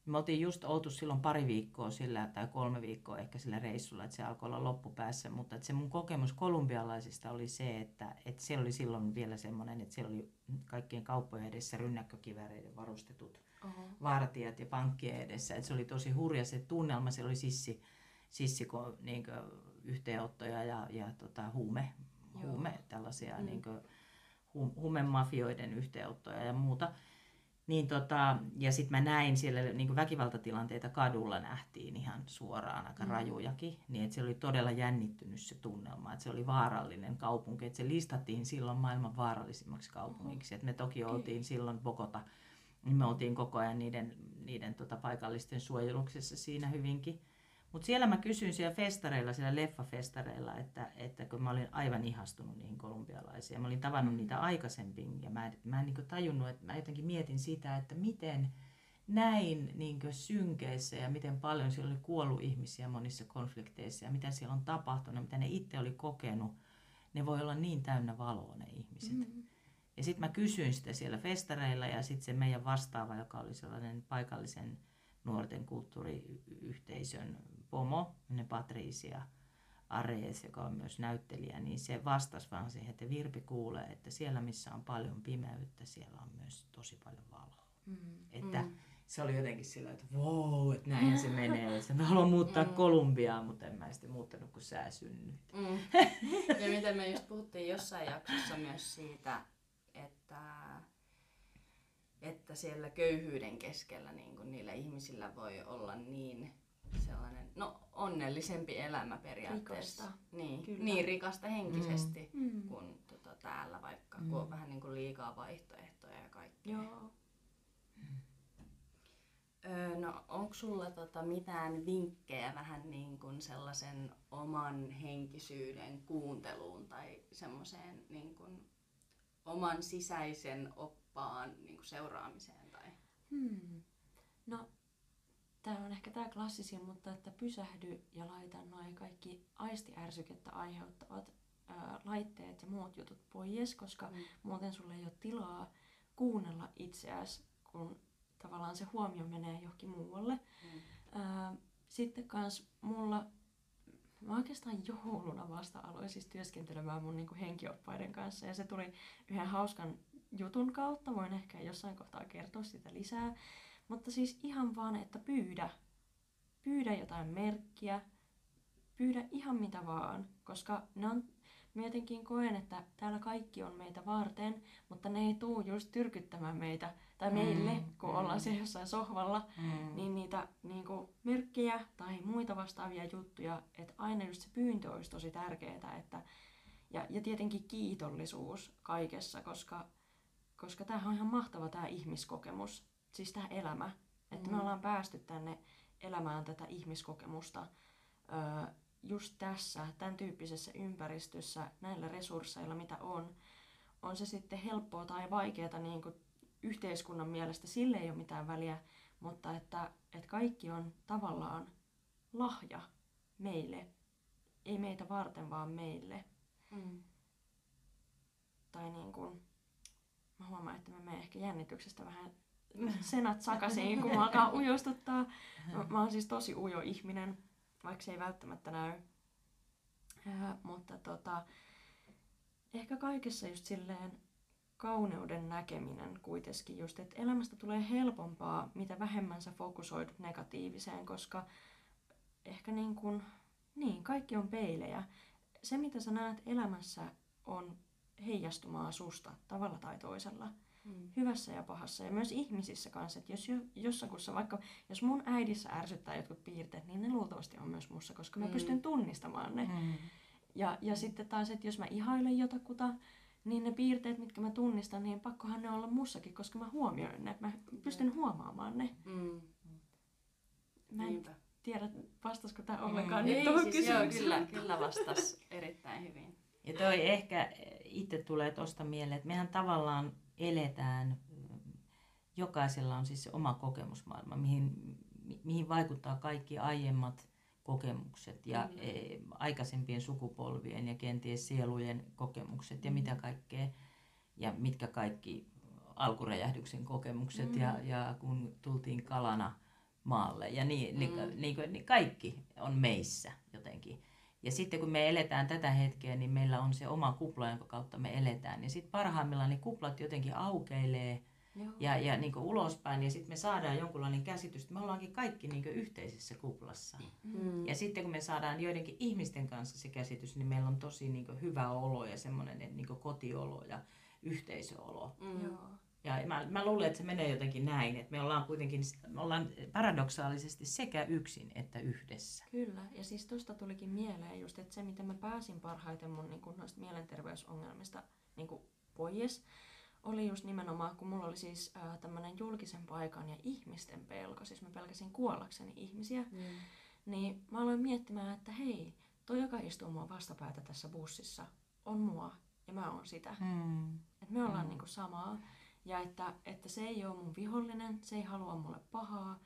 me oltiin just oltu silloin pari viikkoa sillä, tai kolme viikkoa ehkä sillä reissulla, että se alkoi olla loppupäässä, mutta että se mun kokemus kolumbialaisista oli se, että, että siellä oli silloin vielä semmoinen, että siellä oli kaikkien kauppojen edessä rynnäkkökiväreiden varustetut
Oho.
vartijat ja pankkien edessä. Et se oli tosi hurja se tunnelma, siellä oli sissi, sissi niin yhteenottoja ja, ja tota, huume,
Joo.
huume, tällaisia
Mm.
niin hu, huumemafioiden yhteenottoja ja muuta. Niin tota, ja sitten mä näin siellä niin väkivaltatilanteita kadulla nähtiin ihan suoraan aika
Mm.
rajujakin, niin että se oli todella jännittynyt se tunnelma, että se oli vaarallinen kaupunki, että se listattiin silloin maailman vaarallisimmaksi kaupungiksi, että me toki
Okei.
oltiin silloin Bogota, niin me oltiin koko ajan niiden, niiden tota, paikallisten suojeluksessa siinä hyvinkin. Mutta siellä mä kysyin siellä festareilla, siellä leffafestareilla, että, että kun mä olin aivan ihastunut niihin kolumbialaisiin. Mä olin tavannut niitä aikaisemmin ja mä en, mä en niin tajunnut, että mä jotenkin mietin sitä, että miten näin niin synkeissä ja miten paljon siellä oli kuollut ihmisiä monissa konflikteissa ja mitä siellä on tapahtunut, mitä ne itse oli kokenut. Ne voi olla niin täynnä valoa ne ihmiset. Mm.
Mm.
Ja sitten mä kysyin sitä siellä festareilla ja sitten se meidän vastaava, joka oli sellainen paikallisen nuorten kulttuuriyhteisön pomo, ne Patricia Arees, joka on myös näyttelijä, niin se vastasi vaan siihen, että Virpi kuulee, että siellä missä on paljon pimeyttä, siellä on myös tosi paljon valoa.
Mm.
Että
Mm.
se oli jotenkin sillä, että wow, että näin se menee. Että mä haluan muuttaa
Mm.
Kolumbiaan, mutta en mä sitten muuttanut, kun sä synnyit.
Mm. Ja miten me just puhuttiin jossain jaksossa myös siitä, että, että siellä köyhyyden keskellä niin kun niillä ihmisillä voi olla niin sellainen, no onnellisempi elämä periaatteessa.
Rikasta.
Niin,
Kyllä.
niin rikasta henkisesti mm.
Mm.
kuin tota, täällä vaikka,
Mm.
kun on vähän niin kuin liikaa vaihtoehtoja ja kaikkea.
Joo.
Öö, no onko sulla tota mitään vinkkejä vähän niin kuin sellaisen oman henkisyyden kuunteluun tai semmoiseen niin kuin oman sisäisen oppaan niin kuin seuraamiseen? Tai...
Hmm. No, tämä on ehkä tämä klassisin, mutta että pysähdy ja laita noin kaikki aistiärsykettä aiheuttavat ää, laitteet ja muut jutut pois, koska mm. muuten sulle ei ole tilaa kuunnella itseäsi, kun tavallaan se huomio menee johonkin muualle. Mm. Ää, sitten kans mulla, mä oikeastaan jouluna vasta aloin siis työskentelemään mun niinku henkioppaiden kanssa ja se tuli yhden hauskan jutun kautta. Voin ehkä jossain kohtaa kertoa sitä lisää. Mutta siis ihan vaan, että pyydä. Pyydä jotain merkkiä. Pyydä ihan mitä vaan, koska ne on Mä jotenkin koen, että täällä kaikki on meitä varten, mutta ne ei tuu just tyrkyttämään meitä tai meille, mm, kun mm. ollaan siellä jossain sohvalla, mm. niin niitä niin kuin, merkkejä tai muita vastaavia juttuja, että aina just se pyyntö olisi tosi tärkeää, että ja, ja tietenkin kiitollisuus kaikessa, koska, koska tämähän on ihan mahtava tämä ihmiskokemus, siis tämä elämä, että mm. me ollaan päästy tänne elämään tätä ihmiskokemusta öö, just tässä, tämän tyyppisessä ympäristössä, näillä resursseilla, mitä on, on se sitten helppoa tai vaikeaa niin kuin yhteiskunnan mielestä, sille ei ole mitään väliä, mutta että, että kaikki on tavallaan lahja meille, ei meitä varten, vaan meille. Mm. Tai niin kuin, mä huomaan, että mä menen ehkä jännityksestä vähän senat sakasiin, kun mä alkaa ujostuttaa. Mä, mä oon siis tosi ujo ihminen vaikka se ei välttämättä näy. Ja, mutta tota, ehkä kaikessa just silleen kauneuden näkeminen kuitenkin just, että elämästä tulee helpompaa, mitä vähemmän sä fokusoidut negatiiviseen, koska ehkä niin kuin, niin, kaikki on peilejä. Se, mitä sä näet elämässä, on heijastumaa susta tavalla tai toisella. Mm. Hyvässä ja pahassa ja myös ihmisissä kanssa. Että jos jo, jossakussa, vaikka jos mun äidissä ärsyttää jotkut piirteet, niin ne luultavasti on myös mussa, koska mä mm. pystyn tunnistamaan ne. Mm. Ja, ja sitten taas, että jos mä ihailen jotakuta, niin ne piirteet, mitkä mä tunnistan, niin pakkohan ne olla mussakin, koska mä huomioin ne. Mä pystyn huomaamaan ne. Mm. Mä en Niinpä. tiedä, vastasiko tämä ollenkaan mm. nyt tuohon siis
joo, kyllä, kyllä vastas erittäin hyvin.
Ja toi ehkä itse tulee tuosta mieleen, että mehän tavallaan eletään, jokaisella on siis se oma kokemusmaailma, mihin, mihin vaikuttaa kaikki aiemmat kokemukset ja mm. e, aikaisempien sukupolvien ja kenties sielujen kokemukset ja mm. mitä kaikkea ja mitkä kaikki alkuräjähdyksen kokemukset mm. ja, ja kun tultiin kalana maalle ja niin, mm. niin, niin, niin kaikki on meissä jotenkin. Ja sitten kun me eletään tätä hetkeä, niin meillä on se oma kupla, jonka kautta me eletään. Ja sitten parhaimmillaan ne kuplat jotenkin aukeilee Joo. ja, ja niin ulospäin. Ja sitten me saadaan jonkunlainen käsitys, että me ollaankin kaikki niin yhteisessä kuplassa. Mm. Ja sitten kun me saadaan joidenkin ihmisten kanssa se käsitys, niin meillä on tosi niin hyvä olo ja semmoinen niin kotiolo ja yhteisöolo. Mm. Joo. Ja mä, mä luulen, että se menee jotenkin näin, että me ollaan kuitenkin me ollaan paradoksaalisesti sekä yksin että yhdessä.
Kyllä, ja siis tuosta tulikin mieleen just, että se mitä mä pääsin parhaiten mun niin kun, noista mielenterveysongelmista niin kun, pois, oli just nimenomaan, kun mulla oli siis äh, tämmöinen julkisen paikan ja ihmisten pelko, siis mä pelkäsin kuollakseni ihmisiä, mm. niin mä aloin miettimään, että hei, toi joka istuu mua vastapäätä tässä bussissa, on mua ja mä oon sitä. Mm. Että me ollaan mm. niinku samaa. Ja että, että se ei ole mun vihollinen, se ei halua mulle pahaa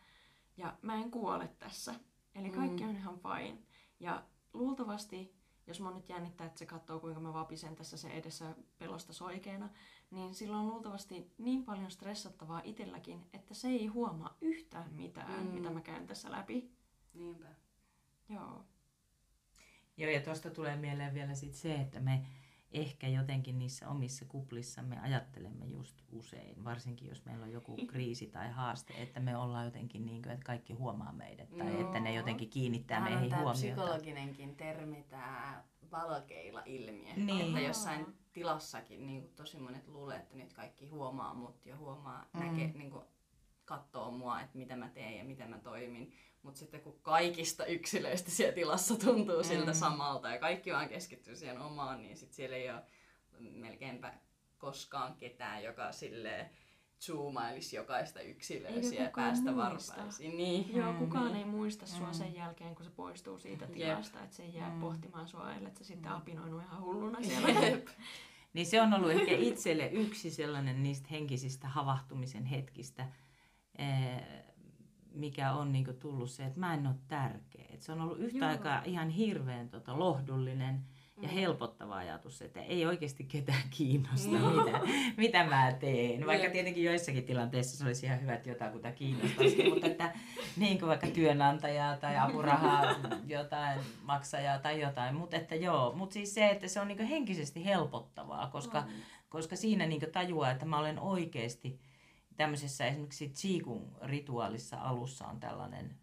ja mä en kuole tässä. Eli mm. kaikki mm. on ihan fine. Ja luultavasti, jos mä nyt jännittää, että se katsoo kuinka mä vapisen tässä se edessä pelosta soikeena, niin sillä on luultavasti niin paljon stressattavaa itselläkin, että se ei huomaa yhtään mitään, mm. mitä mä käyn tässä läpi.
Niinpä.
Joo.
Joo, ja tuosta tulee mieleen vielä sit se, että me ehkä jotenkin niissä omissa kuplissamme ajattelemme just usein, varsinkin jos meillä on joku kriisi tai haaste, että me ollaan jotenkin niin kuin, että kaikki huomaa meidät tai no. että ne jotenkin kiinnittää meihin huomiota.
psykologinenkin termi, tämä valokeila-ilmiö, niin. että jossain tilassakin niin kuin tosi monet luulee, että nyt kaikki huomaa mut ja huomaa, mm. näkee, niin kuin, katsoo mua, että mitä mä teen ja miten mä toimin. Mutta sitten kun kaikista yksilöistä siellä tilassa tuntuu mm. siltä samalta ja kaikki vaan keskittyy siihen omaan, niin sitten siellä ei ole melkeinpä koskaan ketään, joka sille zoomailisi jokaista yksilöä siellä päästä varpaisiin. Niin.
Joo,
Mm,
kukaan
niin.
ei muista sua
Mm.
sen jälkeen, kun se poistuu siitä
Jep.
tilasta, että se jää
Mm.
pohtimaan sua, ellei se sitten apinoinut ihan hulluna siellä.
Jep.
Niin se on ollut ehkä itselle yksi sellainen niistä henkisistä havahtumisen hetkistä, eh, mikä on niinku tullut se, että mä en ole tärkeä. Et se on ollut yhtä
Joo.
aikaa ihan hirveän tota, lohdullinen ja
Mm.
helpottava ajatus, että ei oikeasti ketään kiinnosta,
Mm.
mitä, mitä mä teen. Vaikka tietenkin joissakin tilanteissa se olisi ihan hyvä, että jotakuta kiinnostaisi, mutta että niin kuin vaikka työnantajaa tai apurahaa, jotain maksajaa tai jotain. Mutta että joo, mutta siis se, että se on niin henkisesti helpottavaa, koska,
On.
koska siinä niin tajuaa, että mä olen oikeasti tämmöisessä esimerkiksi Tsikun rituaalissa alussa on tällainen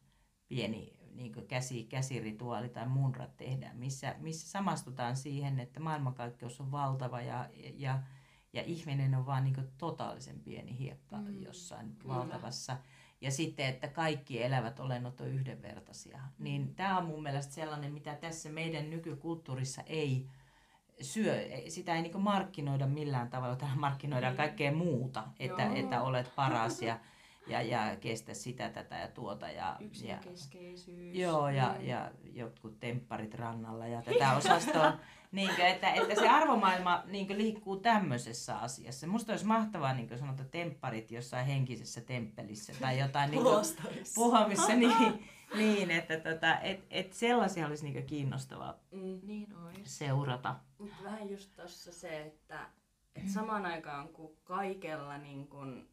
pieni niin käsi, käsirituaali tai munrat tehdään, missä, missä samastutaan siihen, että maailmankaikkeus on valtava ja, ja, ja ihminen on vaan niin totaalisen pieni hiekka
Mm,
mm, jossain
kyllä.
valtavassa. Ja sitten, että kaikki elävät olennot on yhdenvertaisia. Niin tämä on mun mielestä sellainen, mitä tässä meidän nykykulttuurissa ei syö, sitä ei niinku markkinoida millään tavalla, täällä markkinoidaan
Niin.
kaikkea muuta, että,
Joo.
että olet paras ja, ja, ja kestä sitä, tätä ja tuota. Ja, ja, joo, ja,
Mm.
ja jotkut tempparit rannalla ja tätä osastoa. Niinkö, että, että se arvomaailma niinkö, liikkuu tämmöisessä asiassa. Musta olisi mahtavaa niin sanota tempparit jossain henkisessä temppelissä tai jotain niin
Puostarissa.
puhumissa niin, niin, että tota, et, et sellaisia olisi niin kiinnostavaa
Mm.
Niin ois.
seurata.
Mut vähän just tossa se, että, että samaan aikaan kun kaikella niin kun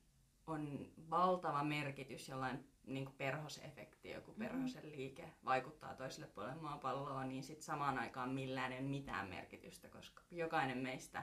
on valtava merkitys jollain niin kuin perhosefekti, joku perhosen liike vaikuttaa toiselle puolelle maapalloa, niin sit samaan aikaan millään ei ole mitään merkitystä, koska jokainen meistä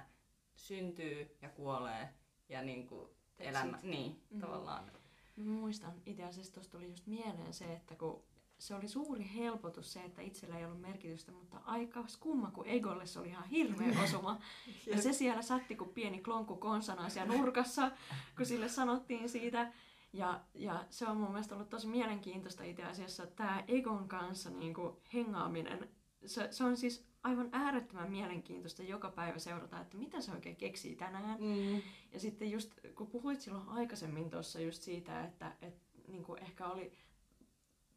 syntyy ja kuolee ja niin kuin elämä, niin
Mm.
tavallaan.
Mä muistan, itse asiassa tuosta tuli just mieleen se, että kun se oli suuri helpotus se, että itsellä ei ollut merkitystä, mutta aika skumma, kun Egolle se oli ihan hirveä osuma. Ja se siellä satti kuin pieni klonkku konsana siellä nurkassa, kun sille sanottiin siitä. Ja, ja se on mun mielestä ollut tosi mielenkiintoista itse asiassa, tämä Egon kanssa niin kuin hengaaminen, se, se on siis aivan äärettömän mielenkiintoista joka päivä seurata, että mitä se oikein keksii tänään.
Mm.
Ja sitten just, kun puhuit silloin aikaisemmin tuossa just siitä, että et, niin kuin ehkä oli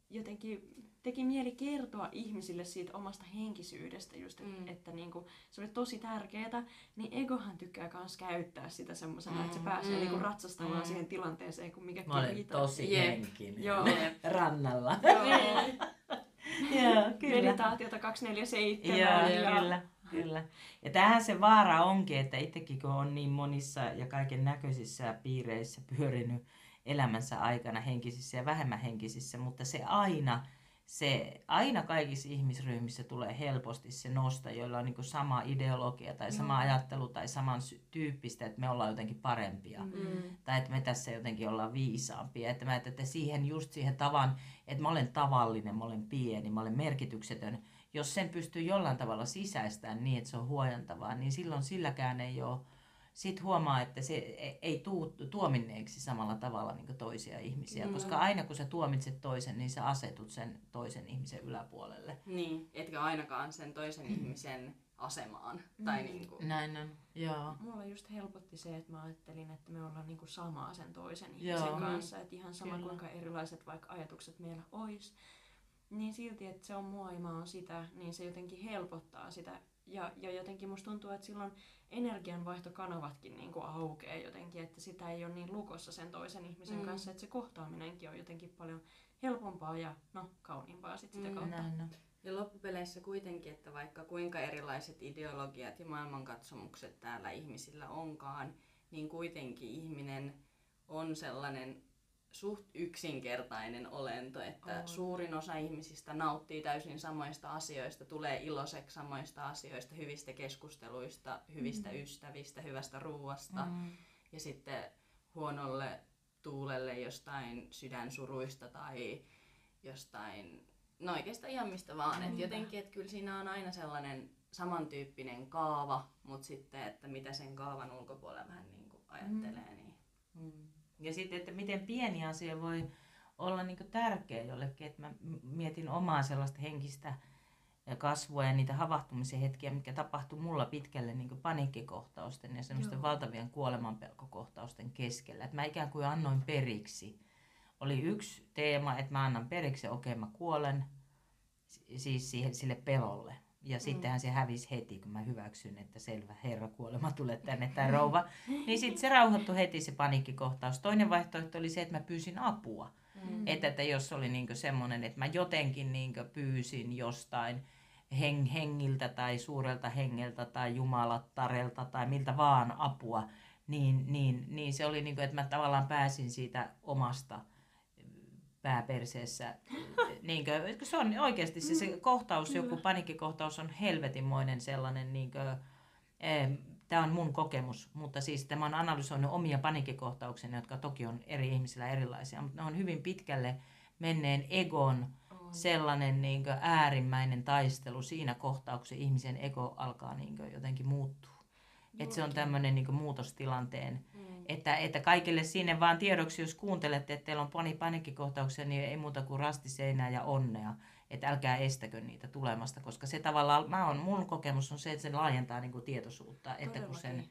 jotenkin teki mieli kertoa ihmisille siitä omasta henkisyydestä just, että,
Mm.
mm. että niin kuin, se oli tosi tärkeää, niin Egohan tykkää myös käyttää sitä semmoisena, mm. että se
Mm,
pääsee
mm,
niin kuin ratsastamaan
mm.
siihen tilanteeseen, kun mikä
Mä olen
riitaa.
tosi
Jep.
henkinen.
Joo.
Rannalla.
Joo.
Joo, kyllä.
Meditaatiota 247.
Joo,
ja...
kyllä, kyllä. Ja tähän se vaara onkin, että itsekin kun on niin monissa ja kaiken näköisissä piireissä pyörinyt elämänsä aikana henkisissä ja vähemmän henkisissä, mutta se aina, se aina kaikissa ihmisryhmissä tulee helposti se nosta, joilla on niin sama ideologia tai sama
Joo.
ajattelu tai saman tyyppistä, että me ollaan jotenkin parempia
Mm.
tai että me tässä jotenkin ollaan viisaampia. Että mä että, että siihen just siihen tavan, että mä olen tavallinen, mä olen pieni, mä olen merkityksetön. Jos sen pystyy jollain tavalla sisäistämään niin, että se on huojentavaa, niin silloin silläkään ei ole, sit huomaa, että se ei- ei tuu tuominneeksi samalla tavalla niin toisia ihmisiä.
Mm.
Koska aina kun sä tuomitset toisen, niin sä asetut sen toisen ihmisen yläpuolelle.
Niin, etkä ainakaan sen toisen ihmisen asemaan. Tai
Mm.
niin kuin,
Näin on, joo.
Mulla just helpotti se, että mä ajattelin, että me ollaan niinku samaa sen toisen
Joo.
ihmisen kanssa. Että ihan sama
Kyllä.
kuinka erilaiset vaikka ajatukset meillä olisi. Niin silti, että se on mua ja mä oon sitä, niin se jotenkin helpottaa sitä. Ja, ja jotenkin musta tuntuu, että silloin energianvaihtokanavatkin niinku aukeaa jotenkin, että sitä ei ole niin lukossa sen toisen ihmisen
Mm.
kanssa, että se kohtaaminenkin on jotenkin paljon helpompaa ja no, kauniimpaa sit sitä
Mm.
kautta.
Näin on.
Ja loppupeleissä kuitenkin, että vaikka kuinka erilaiset ideologiat ja maailmankatsomukset täällä ihmisillä onkaan, niin kuitenkin ihminen on sellainen suht yksinkertainen olento, että
On.
suurin osa ihmisistä nauttii täysin samoista asioista, tulee iloiseksi samoista asioista, hyvistä keskusteluista, hyvistä mm. ystävistä, hyvästä ruuasta
Mm.
ja sitten huonolle tuulelle jostain sydänsuruista tai jostain, no oikeastaan ihan mistä vaan. Että
Niinpä.
jotenkin, että kyllä siinä on aina sellainen samantyyppinen kaava, mutta sitten, että mitä sen kaavan ulkopuolella vähän niin kuin ajattelee.
Mm. Ja sitten, että miten pieni asia voi olla niin tärkeä jollekin. Että mä mietin omaa sellaista henkistä kasvua ja niitä havahtumisen hetkiä, mitkä tapahtui mulla pitkälle niin paniikkikohtausten ja semmoisten Joo. valtavien kuolemanpelkokohtausten keskellä. Että mä ikään kuin annoin periksi. Oli yksi teema, että mä annan periksi okei okay, mä kuolen siis siihen, sille pelolle. Ja mm. sittenhän se hävisi heti, kun mä hyväksyn, että selvä, herra kuolema, tule tänne tai rouva. niin sitten se rauhoittui heti se paniikkikohtaus. Toinen vaihtoehto oli se, että mä pyysin apua. Mm. Että, että jos oli niin semmoinen, että mä jotenkin niin pyysin jostain heng, hengiltä tai suurelta hengeltä tai jumalattarelta tai miltä vaan apua, niin, niin, niin se oli niin kuin, että mä tavallaan pääsin siitä omasta pääperseessä. Niin kuin, se on oikeasti se, se kohtaus, joku panikkikohtaus on helvetinmoinen sellainen, niin kuin, eh, tämä on mun kokemus, mutta siis tämä on analysoinut omia panikkikohtauksia, jotka toki on eri ihmisillä erilaisia, mutta ne on hyvin pitkälle menneen egon sellainen niin kuin, äärimmäinen taistelu siinä kohtauksessa ihmisen ego alkaa niin kuin, jotenkin muuttua. Että se on tämmöinen niin muutostilanteen, mm. Että, että kaikille sinne vaan tiedoksi, jos kuuntelette, että teillä on pani panikkikohtauksia, niin ei muuta kuin rastiseinää ja onnea. Että älkää estäkö niitä tulemasta, koska se tavallaan, mä on, mun kokemus on se, että se laajentaa niin kuin tietoisuutta, että kun sen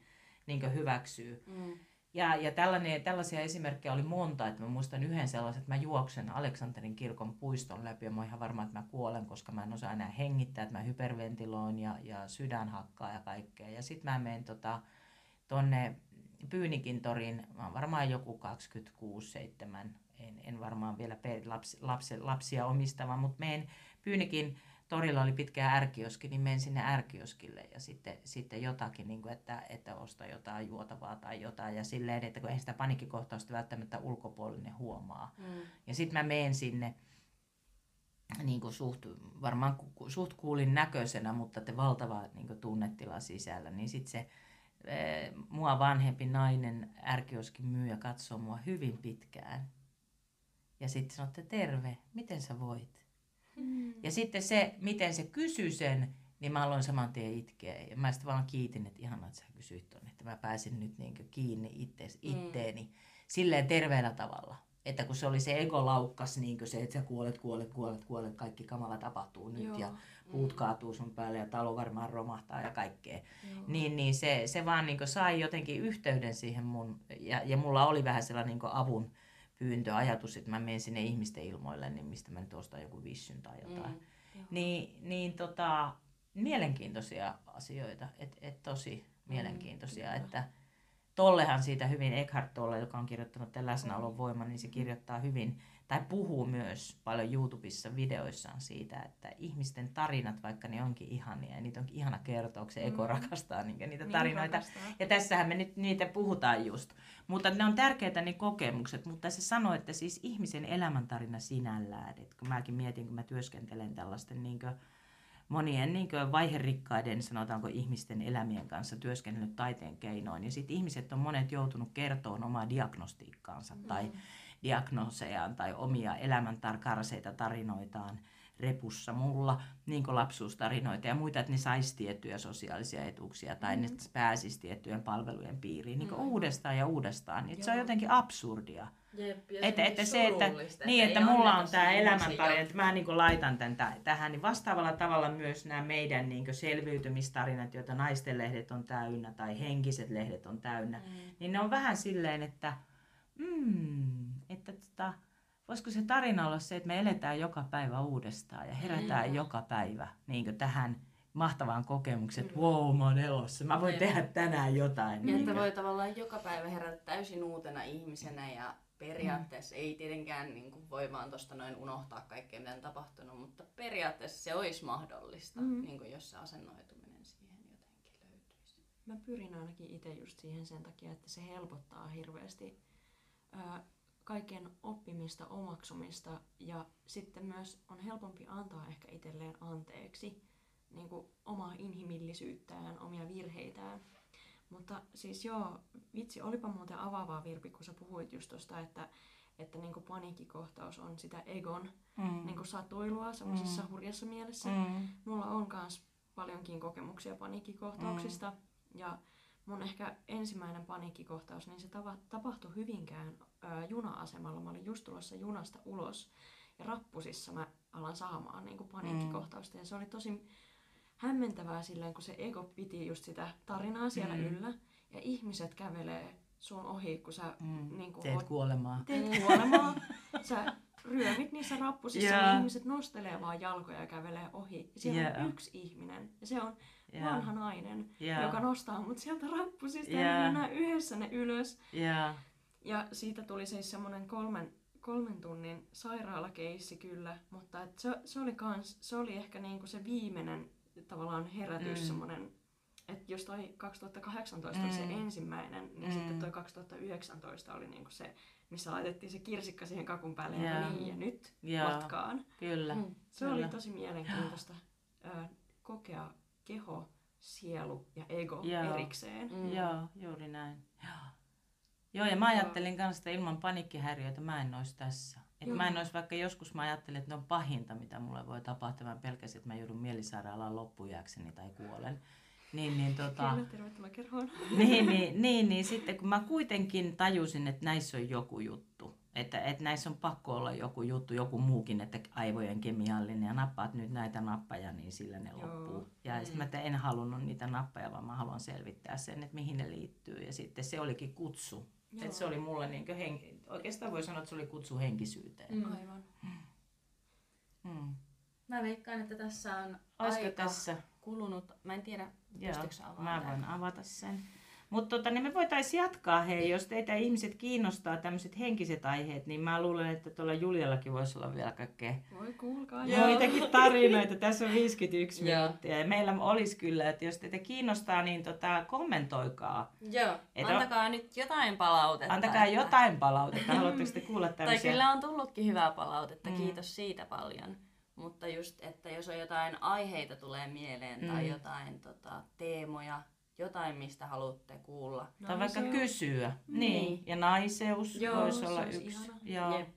niin kuin hyväksyy. Mm. Ja, ja tällainen, tällaisia esimerkkejä oli monta, että mä muistan yhden sellaisen, että mä juoksen Aleksanterin kirkon puiston läpi ja mä oon ihan varma, että mä kuolen, koska mä en osaa enää hengittää, että mä hyperventiloin ja, ja sydän hakkaa ja kaikkea. Ja sitten mä menen tota, tonne Pyynikin torin, mä oon varmaan joku 26-7, en, en varmaan vielä lapsi, lapsi, lapsia omistava, mutta menen Pyynikin torilla oli pitkä ärkioski, niin menen sinne ärkioskille ja sitten, sitten jotakin, niin kuin, että, että osta jotain juotavaa tai jotain. Ja silleen, että kun ei sitä panikkikohtausta välttämättä ulkopuolinen huomaa. Mm. Ja sitten mä menen sinne niin kuin suht, varmaan suht kuulin näköisenä, mutta te valtava niin kuin tunnetila sisällä, niin sitten se mua vanhempi nainen ärkioskin myyjä katsoo mua hyvin pitkään. Ja sitten sanoo, että terve, miten sä voit? Mm. Ja sitten se, miten se kysyi sen, niin mä aloin saman tien itkeä. Ja mä sitten vaan kiitin, että ihanaa, että sä kysyit ton, että mä pääsin nyt niin kiinni ittees, mm. itteeni mm. silleen terveellä tavalla. Että kun se oli se ego laukkas, niin se, että sä kuolet, kuolet, kuolet, kuolet, kaikki kamala tapahtuu nyt Joo. ja puut mm. kaatuu sun päälle ja talo varmaan romahtaa ja kaikkea. Niin, niin se, se vaan niin sai jotenkin yhteyden siihen mun, ja, ja mulla oli vähän sellainen niin avun, pyyntö, ajatus, että mä menen sinne ihmisten ilmoille, niin mistä mä nyt ostan joku vissyn tai jotain. Mm, niin, niin tota, mielenkiintoisia asioita, että et tosi mielenkiintoisia, mm, että Tollehan siitä hyvin, Eckhart Tolle, joka on kirjoittanut tämän läsnäolon voima, niin se kirjoittaa hyvin, tai puhuu myös paljon YouTubessa videoissaan siitä, että ihmisten tarinat, vaikka ne onkin ihania, ja niitä onkin ihana kertoa, se Eko mm. rakastaa niitä niin tarinoita. Rakastaa. Ja tässähän me nyt niitä puhutaan just. Mutta ne on tärkeitä ne kokemukset, mutta se sanoo, että siis ihmisen elämäntarina sinällään, että kun mäkin mietin, kun mä työskentelen tällaisten niin kuin, monien niin kuin vaiherikkaiden, sanotaanko ihmisten elämien kanssa työskennellyt taiteen keinoin. Ja sitten ihmiset on monet joutunut kertomaan omaa diagnostiikkaansa mm. tai diagnosejaan tai omia elämäntarkarseita tarinoitaan repussa mulla, niin kuin lapsuustarinoita ja muita, että ne saisi tiettyjä sosiaalisia etuuksia tai mm. ne pääsisi tiettyjen palvelujen piiriin niin mm. uudestaan ja uudestaan. Niin se on jotenkin absurdia.
Jep,
että, että se, että, niin, että mulla on tämä elämäntarina, että mä niin laitan tämän tähän, niin vastaavalla tavalla myös nämä meidän niin selviytymistarinat, joita naisten lehdet on täynnä tai henkiset lehdet on täynnä, mm. niin ne on vähän silleen, että, mm, että tota, voisiko se tarina olla se, että me eletään joka päivä uudestaan ja herätään mm. joka päivä niin tähän mahtavaan kokemukseen, että wow, mä oon elossa, mä voin tehdä tänään jotain.
Ja että voi tavallaan joka päivä herätä täysin uutena ihmisenä ja periaatteessa mm. ei tietenkään niin kuin voi vaan tuosta noin unohtaa kaikkea, mitä on tapahtunut, mutta periaatteessa se olisi mahdollista, mm. niin kuin jos se asennoituminen siihen jotenkin löytyisi.
Mä pyrin ainakin itse just siihen sen takia, että se helpottaa hirveästi kaiken oppimista, omaksumista ja sitten myös on helpompi antaa ehkä itselleen anteeksi niin kuin omaa inhimillisyyttään, omia virheitään. Mutta siis joo, vitsi, olipa muuten avaavaa Virpi, kun sä puhuit just tosta, että, että niin paniikkikohtaus on sitä egon mm. niin satuilua semmoisessa mm. hurjassa mielessä. Mm. Mulla on myös paljonkin kokemuksia paniikkikohtauksista mm. ja mun ehkä ensimmäinen paniikkikohtaus, niin se tava, tapahtui Hyvinkään ö, juna-asemalla. Mä olin just tulossa junasta ulos ja rappusissa mä alan saamaan niin kuin paniikkikohtausta. Ja se oli tosi hämmentävää silleen, kun se ego piti just sitä tarinaa siellä
Mm.
yllä. Ja ihmiset kävelee sun ohi, kun sä
Mm.
niin kuin
Teet kuolemaa.
teet kuolemaa. sä ryömit niissä rappusissa,
Joo.
niin ihmiset nostelee vaan jalkoja ja kävelee ohi. Ja siellä
Joo.
on yksi ihminen. Ja se on
Joo.
vanha nainen,
Joo.
joka nostaa mut sieltä rappusista ja
Joo.
me mennään yhdessä ne ylös.
Joo.
Ja siitä tuli siis semmoinen kolmen, kolmen tunnin sairaalakeissi kyllä, mutta et se, se, oli kans, se oli ehkä niinku se viimeinen tavallaan herätys,
Mm.
mm. semmoinen, että jos toi 2018 oli se
Mm.
ensimmäinen, niin
Mm.
sitten toi 2019 oli niinku se, missä laitettiin se kirsikka siihen kakun päälle
Joo.
ja niin, ja nyt
Joo.
matkaan.
Kyllä.
Mm.
Se
Kyllä.
oli tosi mielenkiintoista ö, kokea keho, sielu ja ego
Joo.
erikseen.
Mm.
Joo, juuri näin. Joo. Joo, ja mä ajattelin kanssa, että ilman paniikkihäiriöitä mä en olisi tässä. Et
Joo.
mä en olisi, vaikka joskus mä ajattelin, että ne on pahinta, mitä mulle voi tapahtua. Mä pelkäsin, että mä joudun mielisairaalaan loppujääkseni tai kuolen. Niin, niin, tota,
Kyllä, tervetuloa kerhoon.
niin, niin, niin, niin sitten kun mä kuitenkin tajusin, että näissä on joku juttu. Että, että näissä on pakko olla joku juttu, joku muukin, että aivojen kemiallinen ja nappaat nyt näitä nappaja, niin sillä ne
Joo.
loppuu. Ja
Mm.
sitten mä että en halunnut niitä nappaja, vaan mä haluan selvittää sen, että mihin ne liittyy. Ja sitten se olikin kutsu. Että se oli mulle niin hen... oikeastaan voi sanoa, että se oli kutsu henkisyyteen.
Mm.
Aivan.
Mm.
Mä veikkaan, että tässä on
Olisiko
aika
tässä?
kulunut. Mä en tiedä,
Joo, mä voin avata sen. Mutta tota, niin me voitaisiin jatkaa, hei, jos teitä ihmiset kiinnostaa tämmöiset henkiset aiheet, niin mä luulen, että tuolla Juliallakin voisi olla vielä kaikkea
Voi kuulkaa.
Joo.
muitakin tarinoita. Tässä on 51
Joo.
minuuttia ja meillä olisi kyllä, että jos teitä kiinnostaa, niin tota, kommentoikaa.
Joo,
Et
antakaa nyt jotain palautetta.
Antakaa
että-
jotain palautetta. Haluatteko te kuulla
Tai
tämmöisiä?
kyllä on tullutkin hyvää palautetta,
Mm.
kiitos siitä paljon. Mutta just, että jos on jotain aiheita tulee mieleen tai
Mm.
jotain tota, teemoja, jotain mistä haluatte kuulla.
Tai vaikka
Naiseus.
kysyä. Niin.
Niin.
Ja naiseus
Joo,
voisi olla
olisi
yksi.
ihana.
Joo.
Jep.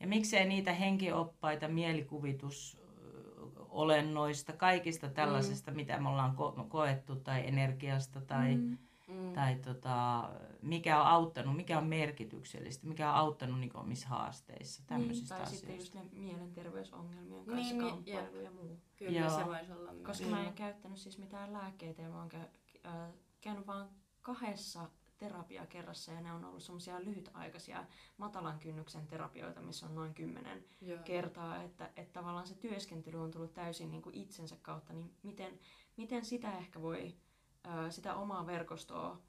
Ja miksei niitä henkioppaita, mielikuvitusolennoista, kaikista tällaisesta, mm. mitä me ollaan ko- koettu, tai energiasta, tai, mm.
Mm.
tai tota, mikä on auttanut, mikä on merkityksellistä, mikä on auttanut niin omissa haasteissa,
Niin,
tämmöisistä
tai
asioista.
sitten just ne mielenterveysongelmien kanssa
Niin,
niin,
niin,
kamppailu ja muu.
Kyllä
Joo.
se voisi olla myös.
Koska mä en käyttänyt siis mitään lääkkeitä ja mä oon käy, äh, käynyt vaan kahdessa terapiakerrassa ja ne on ollut semmoisia lyhytaikaisia matalan kynnyksen terapioita, missä on noin kymmenen
Joo.
kertaa, että, että tavallaan se työskentely on tullut täysin niin kuin itsensä kautta, niin miten, miten sitä ehkä voi, ää, sitä omaa verkostoa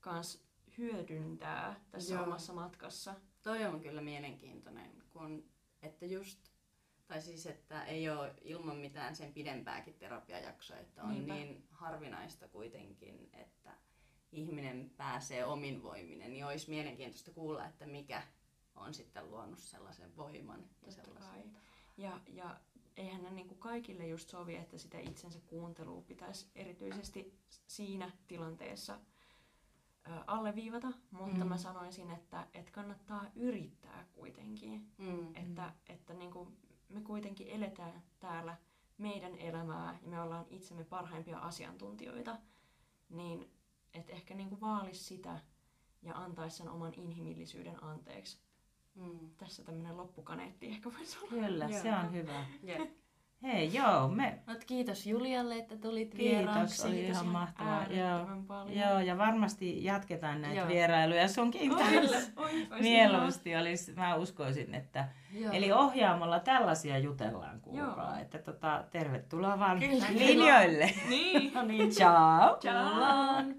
kans hyödyntää tässä
Joo.
omassa matkassa.
Toi on kyllä mielenkiintoinen, kun, että just, tai siis, että ei ole ilman mitään sen pidempääkin terapiajaksoa, että on
Niinpä.
niin harvinaista kuitenkin, että ihminen pääsee omin voiminen, niin olisi mielenkiintoista kuulla, että mikä on sitten luonut sellaisen voiman ja sellaisen.
Ja, ja eihän ne niin kuin kaikille just sovi, että sitä itsensä kuuntelua pitäisi erityisesti siinä tilanteessa alleviivata, mutta
Mm.
mä sanoisin, että, että kannattaa yrittää kuitenkin.
Mm.
Että, että niin kuin me kuitenkin eletään täällä meidän elämää ja me ollaan itsemme parhaimpia asiantuntijoita, niin että ehkä niin kuin vaalisi sitä ja antaisi sen oman inhimillisyyden anteeksi.
Mm.
Tässä tämmöinen loppukaneetti ehkä voisi olla.
Kyllä,
Joo.
se on hyvä.
Jep.
Hei, joo, me,
Mut kiitos Julialle, että tulit
Kiitos,
vieraaksi.
oli
Kiitos
ihan mahtavaa.
äärettömän paljon.
joo, ja varmasti jatketaan näitä
Joo.
vierailuja sunkin kanssa. Mieluusti olisi, mä uskoisin, että...
Joo.
Eli ohjaamolla tällaisia jutellaan, kuulkaa.
Joo.
Että tota, tervetuloa vaan
Kyllä.
linjoille.
Niin.
no niin, ciao!
Ciao.
Tullaan.